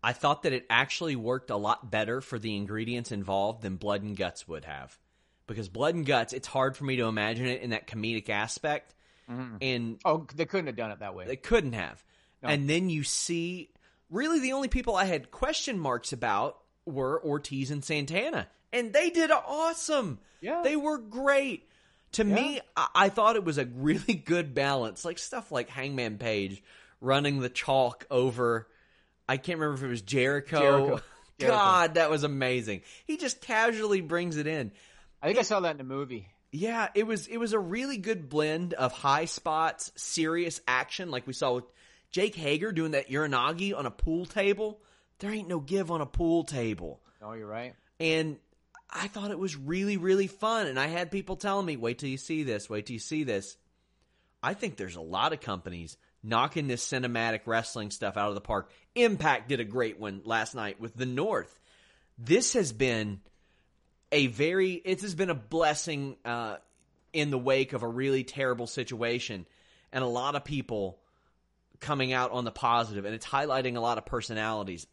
[SPEAKER 1] I thought that it actually worked a lot better for the ingredients involved than Blood and Guts would have. Because Blood and Guts, it's hard for me to imagine it in that comedic aspect. Mm-hmm. And
[SPEAKER 2] Oh, they couldn't have done it that way.
[SPEAKER 1] They couldn't have. And then you see, really, the only people I had question marks about were Ortiz and Santana, and they did awesome.
[SPEAKER 2] Yeah.
[SPEAKER 1] they were great. To me, I-, I thought it was a really good balance, like stuff like Hangman Page running the chalk over. I can't remember if it was Jericho.
[SPEAKER 2] Jericho. Jericho.
[SPEAKER 1] God, that was amazing. He just casually brings it in.
[SPEAKER 2] I think I saw that in a movie.
[SPEAKER 1] Yeah, it was it was a really good blend of high spots, serious action, like we saw with Jake Hager doing that Uranage on a pool table. There ain't no give on a pool table.
[SPEAKER 2] No, you're right.
[SPEAKER 1] And I thought it was really, really fun. And I had people telling me, wait till you see this, wait till you see this. I think there's a lot of companies knocking this cinematic wrestling stuff out of the park. Impact did a great one last night with the North. This has been a very it has been a blessing uh, in the wake of a really terrible situation and a lot of people coming out on the positive and it's highlighting a lot of personalities.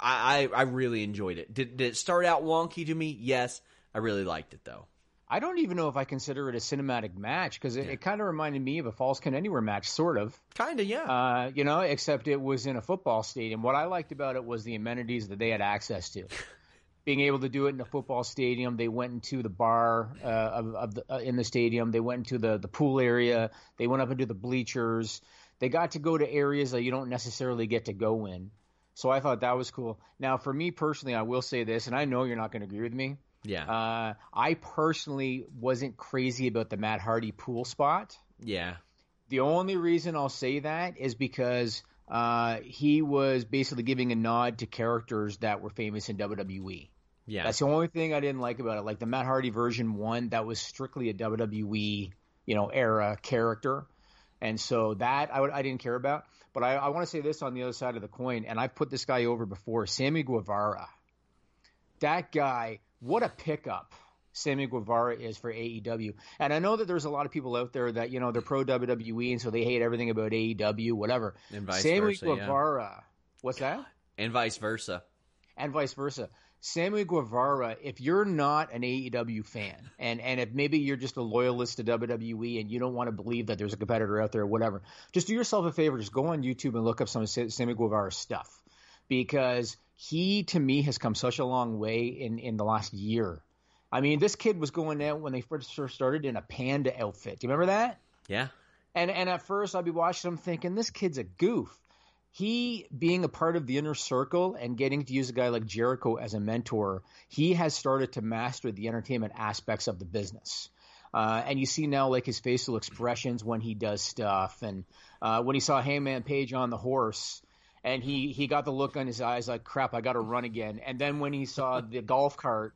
[SPEAKER 1] I, I, I really enjoyed it. Did, did it start out wonky to me? Yes. I really liked it though
[SPEAKER 2] I don't even know if I consider it a cinematic match because it, it kind of reminded me of a Falls Count Anywhere match, sort of.
[SPEAKER 1] Kind of, yeah.
[SPEAKER 2] Uh, you know, except it was in a football stadium. What I liked about it was the amenities that they had access to. Being able to do it in a football stadium, they went into the bar uh, of, of the, uh, in the stadium. They went into the the pool area. They went up into the bleachers. They got to go to areas that you don't necessarily get to go in. So I thought that was cool. Now, for me personally, I will say this, and I know you're not going to agree with me.
[SPEAKER 1] Yeah.
[SPEAKER 2] Uh, I personally wasn't crazy about the Matt Hardy pool spot.
[SPEAKER 1] yeah.
[SPEAKER 2] The only reason I'll say that is because uh, he was basically giving a nod to characters that were famous in WWE.
[SPEAKER 1] Yeah.
[SPEAKER 2] That's the only thing I didn't like about it. Like the Matt Hardy version one, that was strictly a WWE, you know, era character, and so that I, would, I didn't care about. But I, I want to say this on the other side of the coin, and I've put this guy over before, Sammy Guevara. That guy, what a pickup Sammy Guevara is for AEW. And I know that there's a lot of people out there that, you know, they're pro WWE and so they hate everything about AEW, whatever.
[SPEAKER 1] And vice
[SPEAKER 2] Sammy
[SPEAKER 1] versa, yeah.
[SPEAKER 2] Guevara, what's that?
[SPEAKER 1] and vice versa.
[SPEAKER 2] and vice versa. Sammy Guevara, if you're not an AEW fan, and, and if maybe you're just a loyalist to WWE and you don't want to believe that there's a competitor out there or whatever, just do yourself a favor. Just go on YouTube and look up some of Sammy Guevara's stuff because he, to me, has come such a long way in, in the last year. I mean, this kid was going out when they first started in a panda outfit. Do you remember that?
[SPEAKER 1] Yeah.
[SPEAKER 2] And and at first I'd be watching him thinking this kid's a goof. He being a part of the inner circle and getting to use a guy like Jericho as a mentor, he has started to master the entertainment aspects of the business. Uh, and you see now like his facial expressions when he does stuff, and uh, when he saw Hangman Page on the horse, and he he got the look on his eyes like crap, I got to run again. And then when he saw the golf cart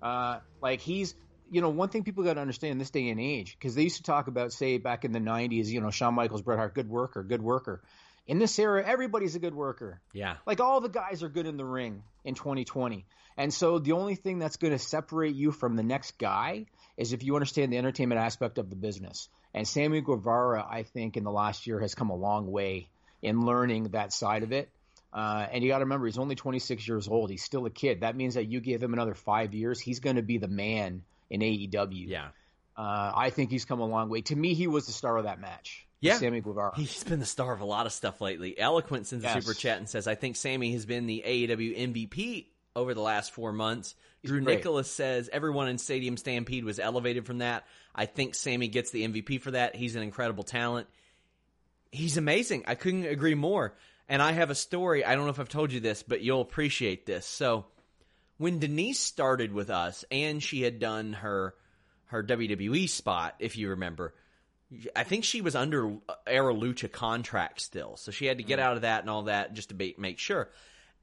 [SPEAKER 2] uh, like he's, you know, one thing people got to understand in this day and age, because they used to talk about, say, back in the '90s, you know, Shawn Michaels, Bret Hart, good worker, good worker. In this era, everybody's a good worker.
[SPEAKER 1] Yeah.
[SPEAKER 2] Like all the guys are good in the ring in 2020. And so the only thing that's going to separate you from the next guy is if you understand the entertainment aspect of the business. And Sammy Guevara, I think, in the last year has come a long way in learning that side of it. Uh, and you got to remember, he's only 26 years old. He's still a kid. That means that you give him another five years, he's going to be the man in AEW.
[SPEAKER 1] Yeah.
[SPEAKER 2] Uh, I think he's come a long way. To me, he was the star of that match.
[SPEAKER 1] Yeah.
[SPEAKER 2] Sammy Guevara.
[SPEAKER 1] He's been the star of a lot of stuff lately. Eloquent sends a super chat and says, I think Sammy has been the AEW MVP over the last four months. Drew
[SPEAKER 2] great.
[SPEAKER 1] Nicholas says, everyone in Stadium Stampede was elevated from that. I think Sammy gets the MVP for that. He's an incredible talent. He's amazing. I couldn't agree more. And I have a story. I don't know if I've told you this, but you'll appreciate this. So, when Denise started with us and she had done her her WWE spot, if you remember, I think she was under Aro Lucha contract still, so she had to get mm. out of that and all that just to be, make sure.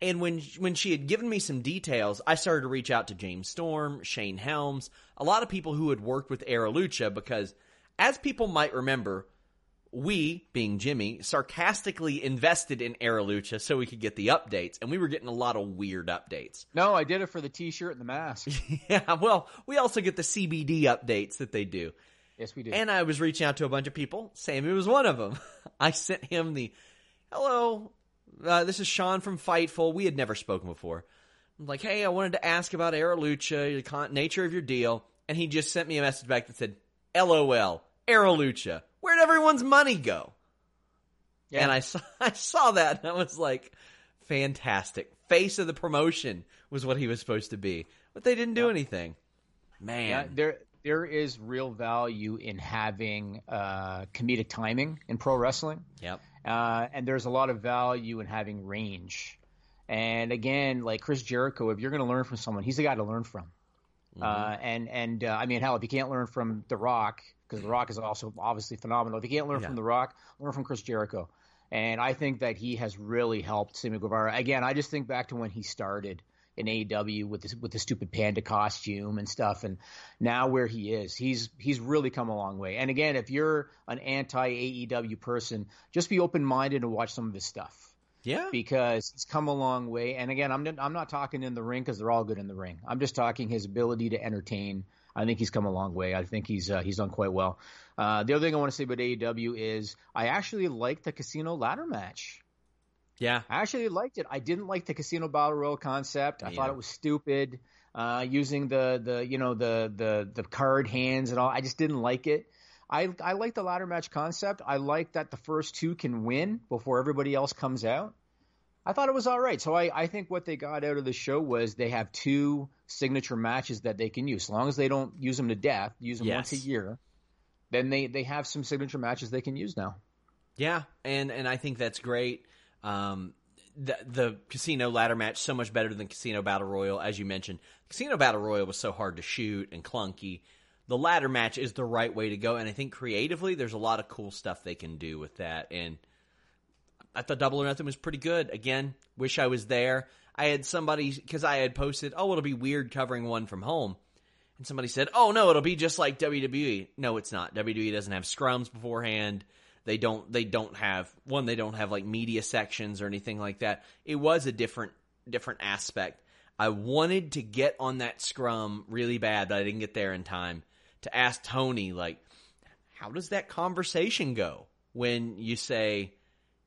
[SPEAKER 1] And when when she had given me some details, I started to reach out to James Storm, Shane Helms, a lot of people who had worked with Aro Lucha because, as people might remember, we, being Jimmy, sarcastically invested in Aro Lucha so we could get the updates, and we were getting a lot of weird updates.
[SPEAKER 2] no, I did it for the T-shirt and the mask.
[SPEAKER 1] yeah, well, we also get the CBD updates that they do.
[SPEAKER 2] yes, we do.
[SPEAKER 1] And I was reaching out to a bunch of people. Sammy was one of them. I sent him the, hello, uh, this is Sean from Fightful. We had never spoken before. I'm like, hey, I wanted to ask about Aro Lucha, the con- nature of your deal. And he just sent me a message back that said, LOL, Aro Lucha. Where'd everyone's money go?
[SPEAKER 2] Yeah.
[SPEAKER 1] And I saw, I saw that and I was like, fantastic. Face of the promotion was what he was supposed to be. But they didn't do anything. Man.
[SPEAKER 2] Yeah, there there is real value in having uh, comedic timing in pro wrestling.
[SPEAKER 1] Yep.
[SPEAKER 2] Uh, and there's a lot of value in having range. And again, like Chris Jericho, if you're going to learn from someone, he's the guy to learn from. Uh, and and uh, I mean, hell, if you can't learn from The Rock, because The Rock is also obviously phenomenal. If you can't learn
[SPEAKER 1] Yeah.
[SPEAKER 2] from The Rock, learn from Chris Jericho. And I think that he has really helped Sammy Guevara. Again, I just think back to when he started in AEW with this, with the stupid panda costume and stuff, and now where he is, he's he's really come a long way. And again, if you're an anti AEW person, just be open minded and watch some of his stuff
[SPEAKER 1] Yeah.
[SPEAKER 2] because he's come a long way. And again, I'm I'm not talking in the ring because they're all good in the ring. I'm just talking his ability to entertain. I think he's come a long way. I think he's uh, he's done quite well. Uh, the other thing I want to say about AEW is I actually liked the casino ladder match.
[SPEAKER 1] Yeah.
[SPEAKER 2] I actually liked it. I didn't like the casino battle royal concept. I
[SPEAKER 1] Me
[SPEAKER 2] thought it was stupid. uh, using the the you know the the the card hands and all. I just didn't like it. I I like the ladder match concept. I like that the first two can win before everybody else comes out. I thought it was all right. So I, I think what they got out of the show was they have two signature matches that they can use. As long as they don't use them to death, use them
[SPEAKER 1] Yes.
[SPEAKER 2] once a year, then they, they have some signature matches they can use now.
[SPEAKER 1] Yeah, and and I think that's great. Um, the the casino ladder match so much better than casino battle royal, as you mentioned. Casino battle royal was so hard to shoot and clunky. The ladder match is the right way to go, and I think creatively, there's a lot of cool stuff they can do with that. And I thought Double or Nothing was pretty good. Again, wish I was there. I had somebody because I had posted, "Oh, it'll be weird covering one from home," and somebody said, "Oh no, it'll be just like WWE." No, it's not. WWE doesn't have scrums beforehand. They don't. They don't have one. They don't have like media sections or anything like that. It was a different different aspect. I wanted to get on that scrum really bad, but I didn't get there in time to ask Tony like, how does that conversation go when you say,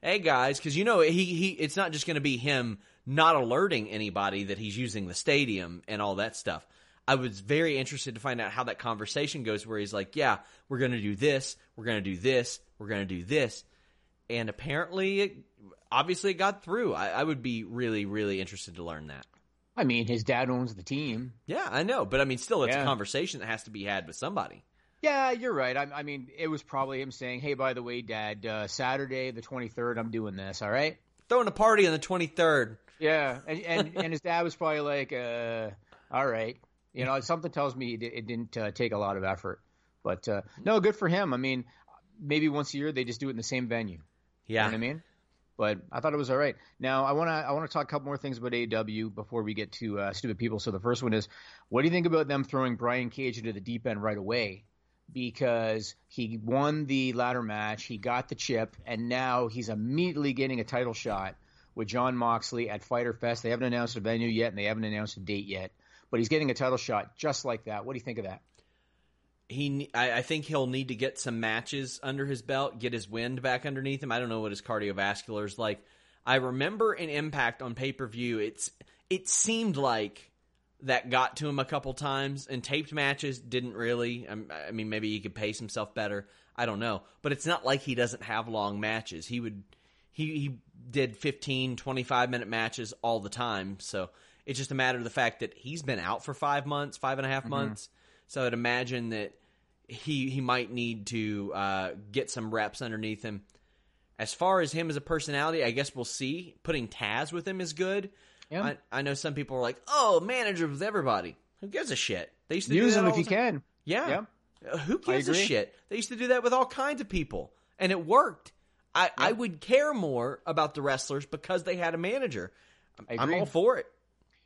[SPEAKER 1] "Hey guys," because you know he he it's not just going to be him not alerting anybody that he's using the stadium and all that stuff. I was very interested to find out how that conversation goes where he's like, "Yeah, we're going to do this, we're going to do this, we're going to do this." And apparently it obviously it got through. I, I would be really really interested to learn that.
[SPEAKER 2] I mean, his dad owns the team.
[SPEAKER 1] Yeah, I know, but I mean still it's a conversation that has to be had with somebody.
[SPEAKER 2] Yeah, you're right. I, I mean, it was probably him saying, "Hey, by the way, Dad, uh, Saturday the 23rd, I'm doing this. All right."
[SPEAKER 1] Throwing a party on the 23rd.
[SPEAKER 2] Yeah, and and, and his dad was probably like, uh, "All right." You know, something tells me it, it didn't uh, take a lot of effort, but uh, no, good for him. I mean, maybe once a year they just do it in the same venue.
[SPEAKER 1] Yeah.
[SPEAKER 2] You know what I mean? But I thought it was all right. Now I want to I want to talk a couple more things about AEW before we get to uh, stupid people. So the first one is, what do you think about them throwing Brian Cage into the deep end right away? Because he won the ladder match, he got the chip, and now he's immediately getting a title shot with Jon Moxley at Fyter Fest. They haven't announced a venue yet, and they haven't announced a date yet. But he's getting a title shot just like that. What do you think of that?
[SPEAKER 1] he I, I think he'll need to get some matches under his belt, get his wind back underneath him. I don't know what his cardiovascular is like. I remember an Impact on pay per view, it's it seemed like that got to him a couple times, and taped matches didn't really. Um, I mean, maybe he could pace himself better. I don't know, but it's not like he doesn't have long matches. He would he he did 15, 25 minute matches all the time. So it's just a matter of the fact that he's been out for five months, five and a half months. So I'd imagine that he he might need to uh, get some reps underneath him. As far as him as a personality, I guess we'll see. Putting Taz with him is good.
[SPEAKER 2] Yeah.
[SPEAKER 1] I, I know some people are like, "Oh, manager with everybody." Who gives a shit? They used to
[SPEAKER 2] Use
[SPEAKER 1] them
[SPEAKER 2] if you
[SPEAKER 1] time.
[SPEAKER 2] can.
[SPEAKER 1] Yeah.
[SPEAKER 2] Yeah.
[SPEAKER 1] Uh, Who gives a shit? They used to do that with all kinds of people, and it worked. I, I would care more about the wrestlers because they had a manager. I'm all for it.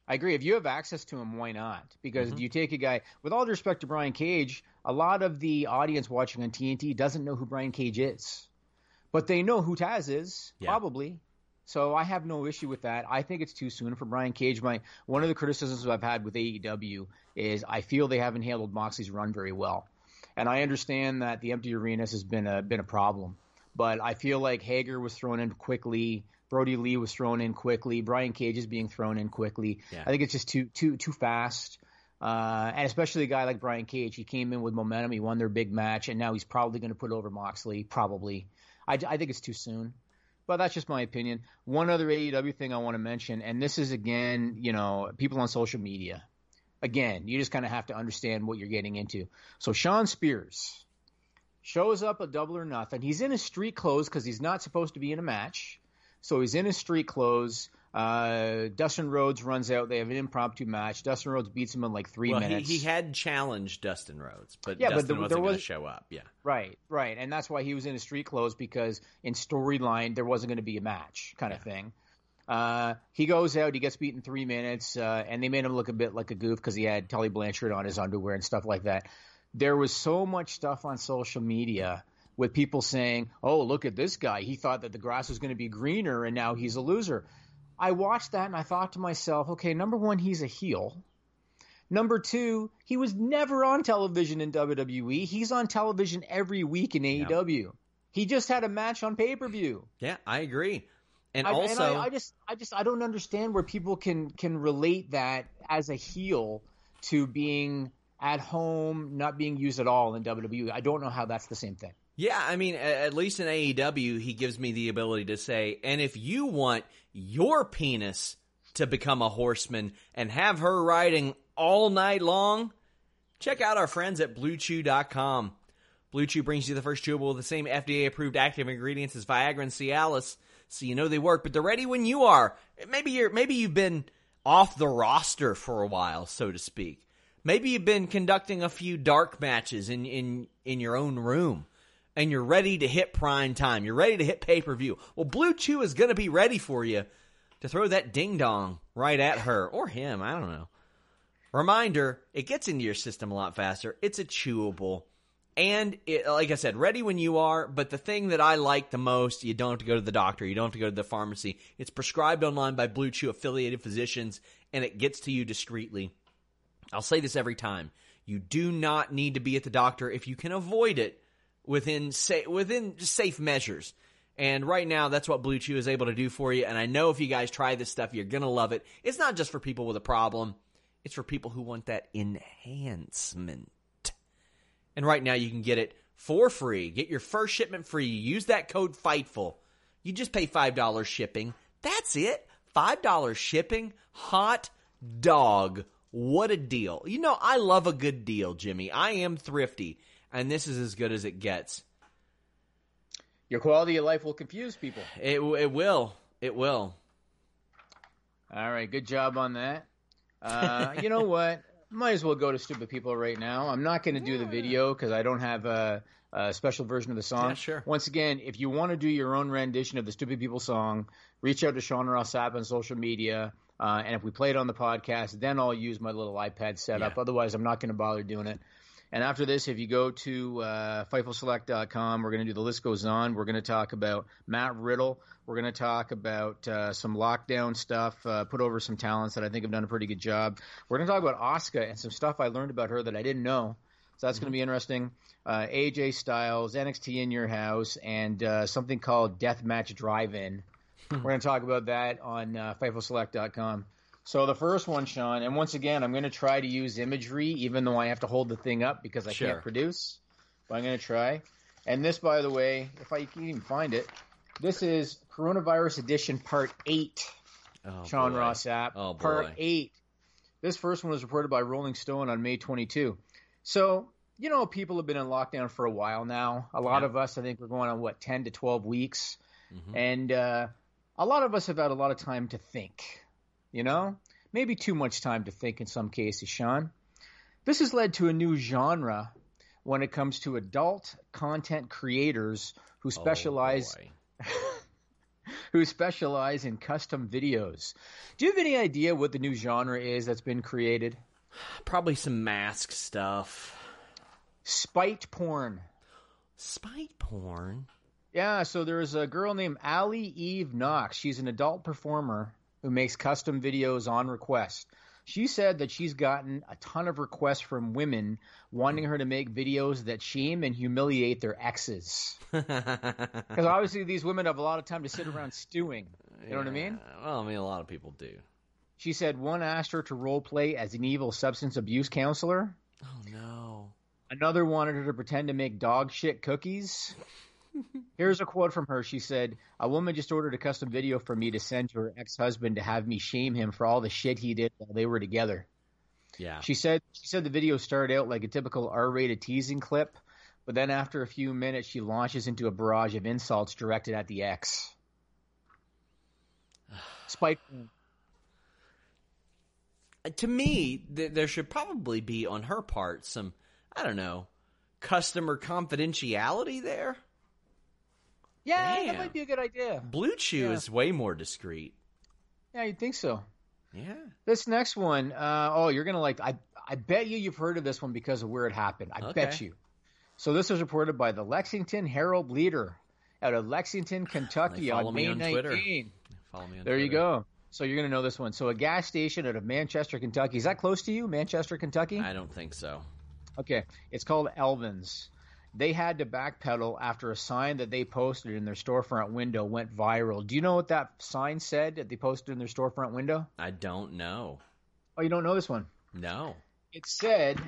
[SPEAKER 2] I agree. If you have access to him, why not? Because
[SPEAKER 1] Mm-hmm.
[SPEAKER 2] you take a guy, with all due respect to Brian Cage, a lot of the audience watching on TNT doesn't know who Brian Cage is. But they know who Taz is,
[SPEAKER 1] Yeah.
[SPEAKER 2] probably. So I have no issue with that. I think it's too soon for Brian Cage. My one of the criticisms I've had with AEW is I feel they haven't handled Moxley's run very well. And I understand that the empty arenas has been a been a problem. But I feel like Hager was thrown in quickly. Brodie Lee was thrown in quickly. Brian Cage is being thrown in quickly.
[SPEAKER 1] Yeah.
[SPEAKER 2] I think it's just too too too fast. Uh, and especially a guy like Brian Cage, he came in with momentum. He won their big match, and now he's probably going to put over Moxley. Probably. I, I think it's too soon. But that's just my opinion. One other AEW thing I want to mention, and this is again, you know, people on social media. Again, you just kind of have to understand what you're getting into. So Shawn Spears shows up a Double or Nothing. He's in his street clothes because he's not supposed to be in a match. So he's in his street clothes. Uh, Dustin Rhodes runs out. They have an impromptu match. Dustin Rhodes beats him in like three
[SPEAKER 1] Well,
[SPEAKER 2] minutes.
[SPEAKER 1] he had challenged Dustin Rhodes, but
[SPEAKER 2] Yeah, but
[SPEAKER 1] Dustin
[SPEAKER 2] there-
[SPEAKER 1] wasn't
[SPEAKER 2] there
[SPEAKER 1] going to show up. Yeah.
[SPEAKER 2] Right, right, and that's why he was in his street clothes because in storyline there wasn't going to be a match, kind of thing. Uh, he goes out, he gets beaten three minutes, uh, and they made him look a bit like a goof because he had Tully Blanchard on his underwear and stuff like that. There was so much stuff on social media with people saying, "Oh, look at this guy! He thought that the grass was going to be greener, and now he's a loser." I watched that and I thought to myself, "Okay, number one, he's a heel." Number two, he was never on television in WWE. He's on television every week in AEW. He just had a match on pay per view.
[SPEAKER 1] Yeah, I agree. And
[SPEAKER 2] I,
[SPEAKER 1] also,
[SPEAKER 2] and I, I just, I just, I don't understand where people can can relate that as a heel to being at home, not being used at all in WWE. I don't know how that's the same thing.
[SPEAKER 1] Yeah, I mean, at least in AEW, he gives me the ability to say, and if you want your penis to become a horseman and have her riding all night long, check out our friends at BlueChew.com. Blue brings you the first chewable with the same FDA approved active ingredients as Viagra and Cialis, so you know they work, but they're ready when you are. Maybe you're maybe you've been off the roster for a while, so to speak. Maybe you've been conducting a few dark matches in in in your own room and you're ready to hit prime time. You're ready to hit pay-per-view. Well, BlueChew is going to be ready for you to throw that ding dong right at her or him, I don't know. Reminder, it gets into your system a lot faster. It's a chewable and it, like I said, ready when you are. But the thing that I like the most, you don't have to go to the doctor, you don't have to go to the pharmacy. It's prescribed online by BlueChew affiliated physicians, and it gets to you discreetly. I'll say this every time: you do not need to be at the doctor if you can avoid it within say within safe measures. And right now, that's what BlueChew is able to do for you. And I know if you guys try this stuff, you're gonna love it. It's not just for people with a problem; it's for people who want that enhancement. And right now you can get it for free. Get your first shipment free. Use that code FIGHTFUL. You just pay $5 shipping. That's it. $5 shipping. Hot dog. What a deal. You know, I love a good deal, Jimmy. I am thrifty, and this is as good as it gets.
[SPEAKER 2] Your quality of life will confuse people.
[SPEAKER 1] It, it will. It will.
[SPEAKER 2] All right. Good job on that. Uh, you know what? might as well go to Stupid People right now. I'm not going to do the video because I don't have a, a, special version of the song.
[SPEAKER 1] Yeah, sure.
[SPEAKER 2] Once again, if you want to do your own rendition of the Stupid People song, reach out to Sean Ross Sapp on social media. Uh, and if we play it on the podcast, then I'll use my little iPad setup. Yeah. Otherwise, I'm not going to bother doing it. And after this, if you go to uh, FightfulSelect.com, we're going to do the list goes on. We're going to talk about Matt Riddle. We're going to talk about uh, some lockdown stuff, uh, put over some talents that I think have done a pretty good job. We're going to talk about Oscar and some stuff I learned about her that I didn't know. So that's mm-hmm. going to be interesting. Uh, AJ Styles, NXT in your house, and uh, something called Deathmatch Drive-In. We're going to talk about that on uh, FightfulSelect.com. So the first one, Sean, and once again, I'm going to try to use imagery, even though I have to hold the thing up because I
[SPEAKER 1] sure.
[SPEAKER 2] can't produce. But I'm going to try. And this, by the way, if I can even find it, this is Coronavirus Edition Part 8.
[SPEAKER 1] Oh,
[SPEAKER 2] Sean
[SPEAKER 1] boy.
[SPEAKER 2] Ross app.
[SPEAKER 1] Oh, boy.
[SPEAKER 2] Part 8. This first one was reported by Rolling Stone on May 22. So, you know, people have been in lockdown for a while now. A lot
[SPEAKER 1] Yeah.
[SPEAKER 2] of us, I think, we're going on, what, 10 to 12 weeks.
[SPEAKER 1] Mhm.
[SPEAKER 2] And uh, a lot of us have had a lot of time to think, you know? Maybe too much time to think in some cases, Sean. This has led to a new genre when it comes to adult content creators who oh, specialize
[SPEAKER 1] Oh,
[SPEAKER 2] who specialize in custom videos. Do you have any idea what the new genre is that's been created?
[SPEAKER 1] Probably some mask stuff.
[SPEAKER 2] Spite porn.
[SPEAKER 1] Spite porn.
[SPEAKER 2] Yeah, so there's a girl named Allie Eve Knox. She's an adult performer who makes custom videos on request. She said that she's gotten a ton of requests from women wanting her to make videos that shame and humiliate their exes. Because obviously these women have a lot of time to sit around stewing. You know what I mean?
[SPEAKER 1] Well, I mean, a lot of people do.
[SPEAKER 2] She said one asked her to role play as an evil substance abuse counselor.
[SPEAKER 1] Oh no.
[SPEAKER 2] Another wanted her to pretend to make dog shit cookies. Here's a quote from her. She said, A woman just ordered a custom video for me to send to her ex husband to have me shame him for all the shit he did while they were together.
[SPEAKER 1] Yeah.
[SPEAKER 2] She said she said the video started out like a typical R rated teasing clip, but then after a few minutes she launches into a barrage of insults directed at the ex. Spiteful.
[SPEAKER 1] Uh, to me, th- there should probably be on her part some, I don't know, customer confidentiality there.
[SPEAKER 2] Yeah,
[SPEAKER 1] Damn.
[SPEAKER 2] that might be a good idea.
[SPEAKER 1] BlueChew
[SPEAKER 2] Yeah.
[SPEAKER 1] is way more discreet.
[SPEAKER 2] Yeah, you'd think so.
[SPEAKER 1] Yeah.
[SPEAKER 2] This next one, uh, oh, you're gonna like. I I bet you you've heard of this one because of where it happened. I bet you. So this was reported by the Lexington Herald Leader out of Lexington, Kentucky on
[SPEAKER 1] me
[SPEAKER 2] May
[SPEAKER 1] on
[SPEAKER 2] 19.
[SPEAKER 1] Twitter. Follow me on
[SPEAKER 2] There you go. So you're gonna know this one. So a gas station out of Manchester, Kentucky. Is that close to you, Manchester, Kentucky?
[SPEAKER 1] I don't think so.
[SPEAKER 2] Okay, it's called Elvin's. They had to backpedal after a sign that they posted in their storefront window went viral. Do you know what that sign said that they posted in their storefront window?
[SPEAKER 1] I don't know.
[SPEAKER 2] Oh, you don't know this one.
[SPEAKER 1] No.
[SPEAKER 2] it said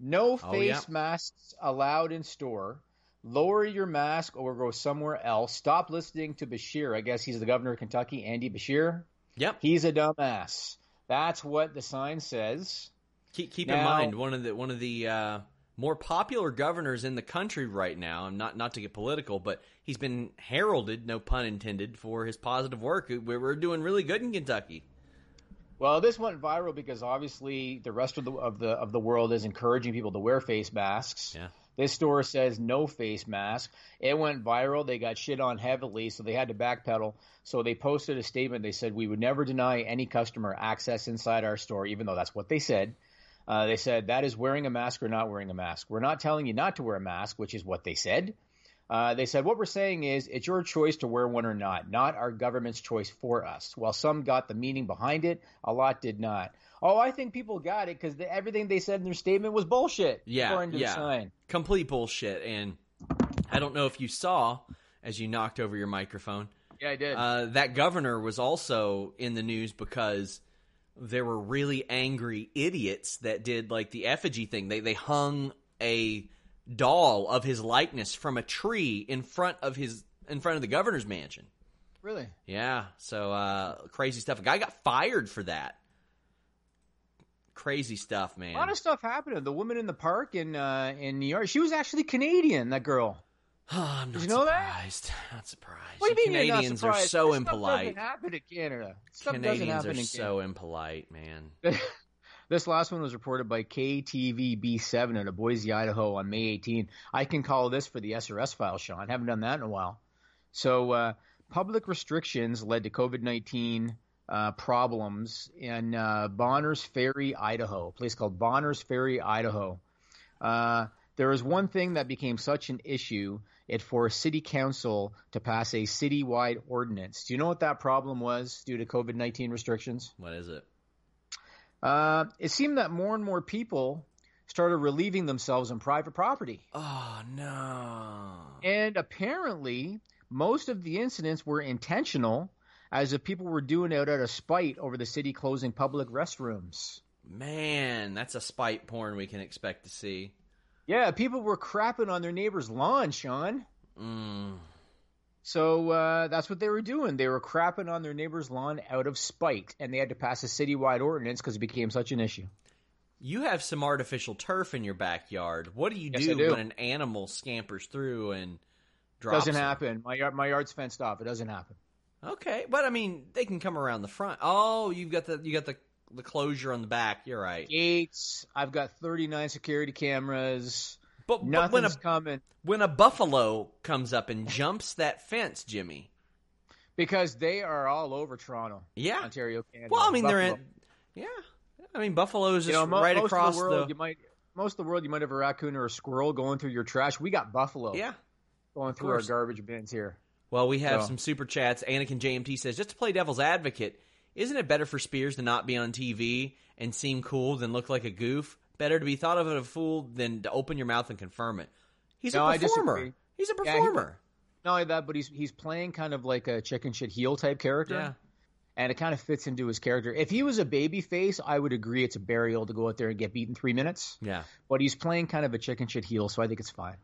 [SPEAKER 2] no
[SPEAKER 1] Oh,
[SPEAKER 2] face
[SPEAKER 1] yeah.
[SPEAKER 2] masks allowed in store. Lower your mask or go somewhere else. Stop listening to Beshear. I guess he's the governor of Kentucky, Andy Beshear.
[SPEAKER 1] Yep.
[SPEAKER 2] He's a dumbass. That's what the sign says.
[SPEAKER 1] Keep, keep in mind one of the one of the uh, more popular governors in the country right now. And not not to get political, but he's been heralded, no pun intended, for his positive work. We're, we're doing really good in Kentucky.
[SPEAKER 2] Well, this went viral because obviously the rest of the of the of the world is encouraging people to wear face masks.
[SPEAKER 1] Yeah.
[SPEAKER 2] This store says no face mask. It went viral. They got shit on heavily, so they had to backpedal. So they posted a statement. They said we would never deny any customer access inside our store, even though that's what they said. Uh, they said that is wearing a mask or not wearing a mask. We're not telling you not to wear a mask, which is what they said. Uh, they said what we're saying is it's your choice to wear one or not, not our government's choice for us. While some got the meaning behind it, a lot did not. Oh, I think people got it because the, everything they said in their statement was bullshit.
[SPEAKER 1] Yeah, yeah. Complete bullshit. And I don't know if you saw as you knocked over your microphone.
[SPEAKER 2] Yeah, I did.
[SPEAKER 1] Uh, that governor was also in the news because there were really angry idiots that did like the effigy thing. They they hung a doll of his likeness from a tree in front of his in front of the governor's mansion.
[SPEAKER 2] really?
[SPEAKER 1] Yeah, so uh, crazy stuff. A guy got fired for that. Crazy stuff, man.
[SPEAKER 2] A lot of stuff happened. The woman in the park in uh, in New York, she was actually Canadian. That girl.
[SPEAKER 1] I'm not
[SPEAKER 2] you know that?
[SPEAKER 1] surprised. Not surprised.
[SPEAKER 2] What do you mean you're not
[SPEAKER 1] Canadians are so
[SPEAKER 2] This stuff
[SPEAKER 1] impolite.
[SPEAKER 2] doesn't happen in Canada. Stuff doesn't
[SPEAKER 1] Canadians
[SPEAKER 2] happen
[SPEAKER 1] are so impolite, man.
[SPEAKER 2] This last one was reported by KTVB7 out of Boise, Idaho on May 18. I can call this for the SRS file, Sean. Haven't done that in a while. So, uh, public restrictions led to COVID 19 uh, problems in uh, Bonners Ferry, Idaho, a place called Bonners Ferry, Idaho. Uh, there was one thing that became such an issue, it forced city council to pass a citywide ordinance. Do you know what that problem was due to COVID 19 restrictions?
[SPEAKER 1] What is it?
[SPEAKER 2] Uh, it seemed that more and more people started relieving themselves on private property.
[SPEAKER 1] Oh no.
[SPEAKER 2] And apparently, most of the incidents were intentional, as if people were doing it out of spite over the city closing public restrooms.
[SPEAKER 1] Man, that's a spite porn we can expect to see.
[SPEAKER 2] Yeah, people were crapping on their neighbor's lawn, Sean.
[SPEAKER 1] Mm.
[SPEAKER 2] So uh, that's what they were doing. They were crapping on their neighbor's lawn out of spite, and they had to pass a citywide ordinance because it became such an issue.
[SPEAKER 1] You have some artificial turf in your backyard. What do you
[SPEAKER 2] Yes,
[SPEAKER 1] do,
[SPEAKER 2] do.
[SPEAKER 1] when an animal scampers through and drops?
[SPEAKER 2] Doesn't
[SPEAKER 1] it?
[SPEAKER 2] happen. My yard, my yard's fenced off. It doesn't happen.
[SPEAKER 1] Okay, but I mean, they can come around the front. Oh, you've got the you got the the closure on the back. You're right.
[SPEAKER 2] Gates. I've got 39 security cameras.
[SPEAKER 1] But, but when a
[SPEAKER 2] coming
[SPEAKER 1] when a buffalo comes up and jumps that fence, Jimmy.
[SPEAKER 2] because they are all over Toronto,
[SPEAKER 1] Yeah.
[SPEAKER 2] Ontario, Canada.
[SPEAKER 1] Well, I mean, they're in. Yeah. I mean, Buffalo's
[SPEAKER 2] You
[SPEAKER 1] just
[SPEAKER 2] know, mo-
[SPEAKER 1] right across
[SPEAKER 2] the world.
[SPEAKER 1] the.
[SPEAKER 2] You might most of the world, you might have a raccoon or a squirrel going through your trash. We got buffalo.
[SPEAKER 1] Yeah.
[SPEAKER 2] going through our garbage bins here.
[SPEAKER 1] Well, we have
[SPEAKER 2] So-
[SPEAKER 1] some super chats. Anakin JMT says, just to play devil's advocate, isn't it better for Spears to not be on TV and seem cool than look like a goof? Better to be thought of as a fool than to open your mouth and confirm it. He's
[SPEAKER 2] No,
[SPEAKER 1] a performer. He's a
[SPEAKER 2] Yeah, he-
[SPEAKER 1] performer.
[SPEAKER 2] Not only that, but he's he's playing kind of like a chicken shit heel type character.
[SPEAKER 1] Yeah.
[SPEAKER 2] And it kind of fits into his character. If he was a baby face, I would agree it's a burial to go out there and get beaten three minutes.
[SPEAKER 1] Yeah.
[SPEAKER 2] But he's playing kind of a chicken shit heel, so I think it's fine.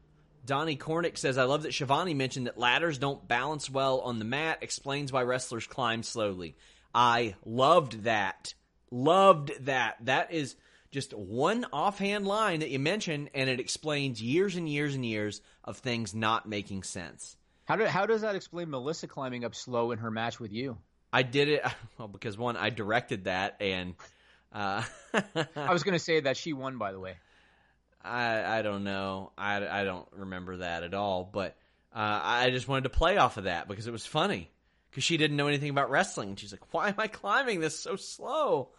[SPEAKER 1] Donnie Cornick says, I love that Shivani mentioned that ladders don't balance well on the mat, explains why wrestlers climb slowly. I loved that. Loved that. That is just one offhand line that you mentioned, and it explains years and years and years of things not making sense.
[SPEAKER 2] How do, how does that explain Melissa climbing up slow in her match with you?
[SPEAKER 1] I did it, well, because one, I directed that, and uh,
[SPEAKER 2] I was going to say that she won, by the way.
[SPEAKER 1] I I don't know. I, I don't remember that at all. But uh, I just wanted to play off of that because it was funny. Because she didn't know anything about wrestling. And she's like, "Why am I climbing this so slow?"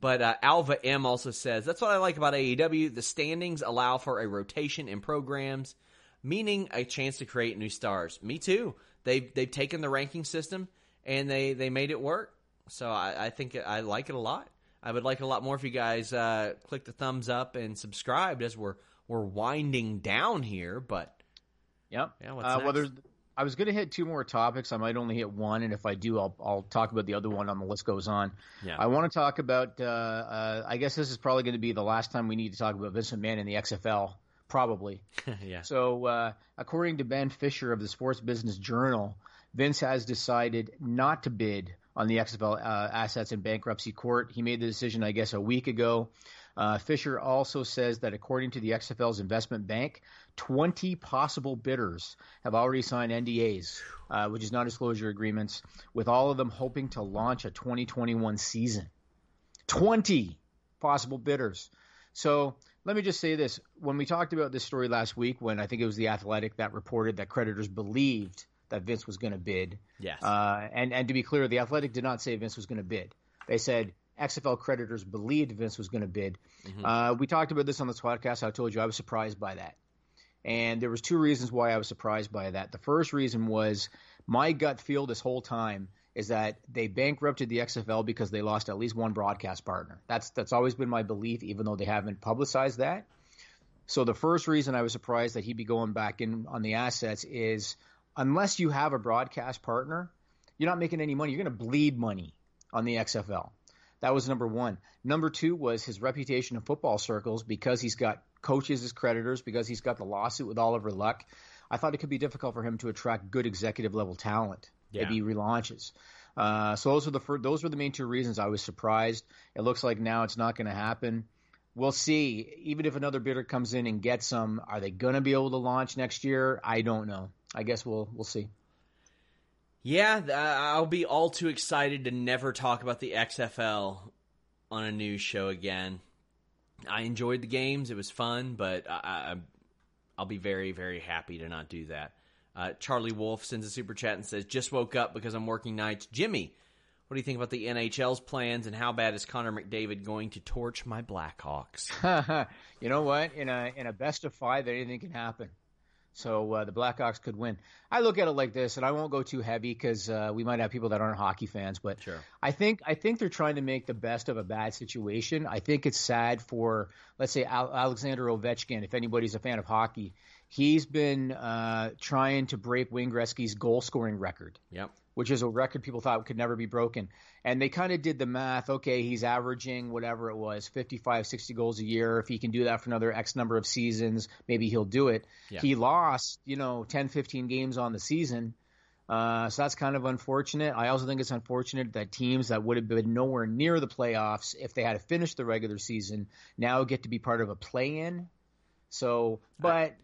[SPEAKER 1] But uh, Alva M also says that's what I like about AEW. The standings allow for a rotation in programs, meaning a chance to create new stars. Me too. They've they've taken the ranking system and they they made it work. So I, I think I like it a lot. I would like a lot more if you guys uh, click the thumbs up and subscribed as we're we're winding down here. But
[SPEAKER 2] Yep.
[SPEAKER 1] Yeah, what's
[SPEAKER 2] uh, well, there's. I was going to hit two more topics. I might only hit one, and if I do, I'll I'll talk about the other one on the list goes on.
[SPEAKER 1] Yeah.
[SPEAKER 2] I want to talk about. Uh, uh, I guess this is probably going to be the last time we need to talk about Vincent McMahon in the XFL, probably.
[SPEAKER 1] yeah.
[SPEAKER 2] So, uh, according to Ben Fischer of the Sports Business Journal, Vince has decided not to bid on the XFL uh, assets in bankruptcy court. He made the decision, I guess, a week ago. Uh, Fischer also says that according to the XFL's investment bank, 20 possible bidders have already signed NDAs, uh, which is non-disclosure agreements, with all of them hoping to launch a 2021 season. 20 possible bidders. So let me just say this: when we talked about this story last week, when I think it was the Athletic that reported that creditors believed that Vince was going to bid.
[SPEAKER 1] Yes.
[SPEAKER 2] Uh, and and to be clear, the Athletic did not say Vince was going to bid. They said XFL creditors believed Vince was going to bid.
[SPEAKER 1] Mm-hmm.
[SPEAKER 2] Uh, we talked about this on this podcast. I told you I was surprised by that, and there was two reasons why I was surprised by that. The first reason was my gut feel this whole time is that they bankrupted the XFL because they lost at least one broadcast partner. That's that's always been my belief, even though they haven't publicized that. So the first reason I was surprised that he'd be going back in on the assets is unless you have a broadcast partner, you're not making any money. You're going to bleed money on the XFL. That was number one. Number two was his reputation in football circles because he's got coaches as creditors, because he's got the lawsuit with Oliver Luck. I thought it could be difficult for him to attract good executive level talent.
[SPEAKER 1] Yeah.
[SPEAKER 2] Maybe he relaunches. Uh, so those were the first, those were the main two reasons I was surprised. It looks like now it's not going to happen. We'll see. Even if another bidder comes in and gets some, are they going to be able to launch next year? I don't know. I guess we'll we'll see.
[SPEAKER 1] Yeah, I'll be all too excited to never talk about the XFL on a news show again. I enjoyed the games; it was fun, but I, I, I'll be very, very happy to not do that. Uh, Charlie Wolf sends a super chat and says, "Just woke up because I'm working nights." Jimmy, what do you think about the NHL's plans, and how bad is Connor McDavid going to torch my Blackhawks?
[SPEAKER 2] you know what? In a in a best of five, anything can happen. So uh, the Blackhawks could win. I look at it like this, and I won't go too heavy because uh, we might have people that aren't hockey fans. But
[SPEAKER 1] Sure.
[SPEAKER 2] I think I think they're trying to make the best of a bad situation. I think it's sad for let's say Al- Alexander Ovechkin. If anybody's a fan of hockey, he's been uh, trying to break Wayne Gretzky's goal scoring record
[SPEAKER 1] Yep.
[SPEAKER 2] Which is a record people thought could never be broken. And they kind of did the math. Okay, he's averaging whatever it was, 55, 60 goals a year. If he can do that for another X number of seasons, maybe he'll do it.
[SPEAKER 1] Yeah.
[SPEAKER 2] He lost, you know, 10, 15 games on the season. Uh, so that's kind of unfortunate. I also think it's unfortunate that teams that would have been nowhere near the playoffs if they had finished the regular season now get to be part of a play-in. So, but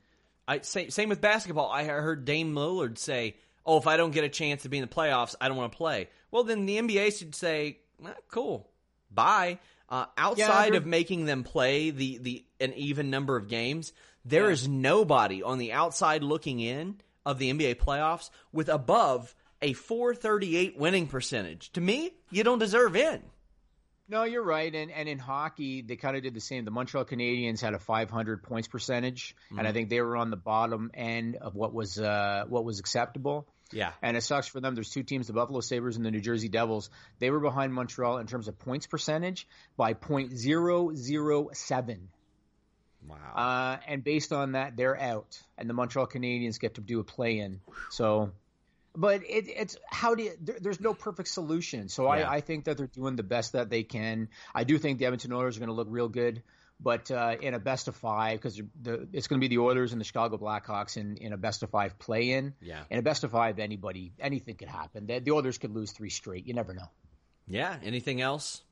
[SPEAKER 1] I same same with basketball. I heard Dame Lillard say, "Oh, if I don't get a chance to be in the playoffs, I don't want to play." Well, then the NBA should say, "Ah, "Cool, bye." Uh, outside
[SPEAKER 2] they're-
[SPEAKER 1] of making them play the the an even number of games, there is nobody on the outside looking in of the NBA playoffs with above a 438 winning percentage. To me, you don't deserve in.
[SPEAKER 2] No, you're right. And and in hockey, they kind of did the same. The Montreal Canadiens had a 500 points percentage, and I think they were on the bottom end of what was uh, what was acceptable.
[SPEAKER 1] Yeah.
[SPEAKER 2] And it sucks for them. There's two teams, the Buffalo Sabres and the New Jersey Devils. They were behind Montreal in terms of points percentage by .007.
[SPEAKER 1] Wow.
[SPEAKER 2] Uh, and based on that, they're out, and the Montreal Canadiens get to do a play-in. So, but it, it's how do you, there, there's no perfect solution. So
[SPEAKER 1] Yeah.
[SPEAKER 2] I, I think that they're doing the best that they can. I do think the Edmonton Oilers are going to look real good, but uh, in a best of five because the, it's going to be the Oilers and the Chicago Blackhawks in, in a best of five play-in.
[SPEAKER 1] Yeah.
[SPEAKER 2] In a best of five, anybody anything could happen. The, the Oilers could lose three straight. You never know.
[SPEAKER 1] yeah. Anything else?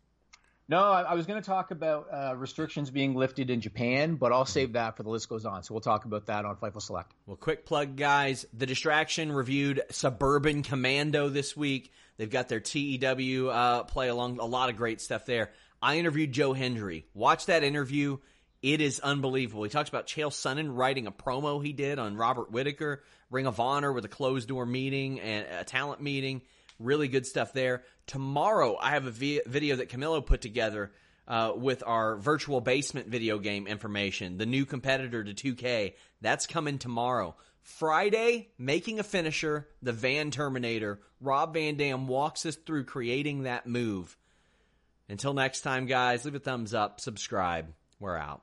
[SPEAKER 2] No, I, I was going to talk about uh, restrictions being lifted in Japan, but I'll save that for the list goes on. So we'll talk about that on Fightful Select.
[SPEAKER 1] Well, quick plug, guys. The Distraction reviewed Suburban Commando this week. They've got their TEW uh, play along, a lot of great stuff there. I interviewed Joe Hendry. Watch that interview. It is unbelievable. He talks about Chael Sonnen writing a promo he did on Robert Whittaker, Ring of Honor with a closed door meeting and a talent meeting. Really good stuff there. Tomorrow, I have a vi- video that Camilo put together uh, with our virtual basement video game information, the new competitor to 2K. That's coming tomorrow. Friday, making a finisher, the Van Terminator. Rob Van Dam walks us through creating that move. Until next time, guys, leave a thumbs up, subscribe. We're out.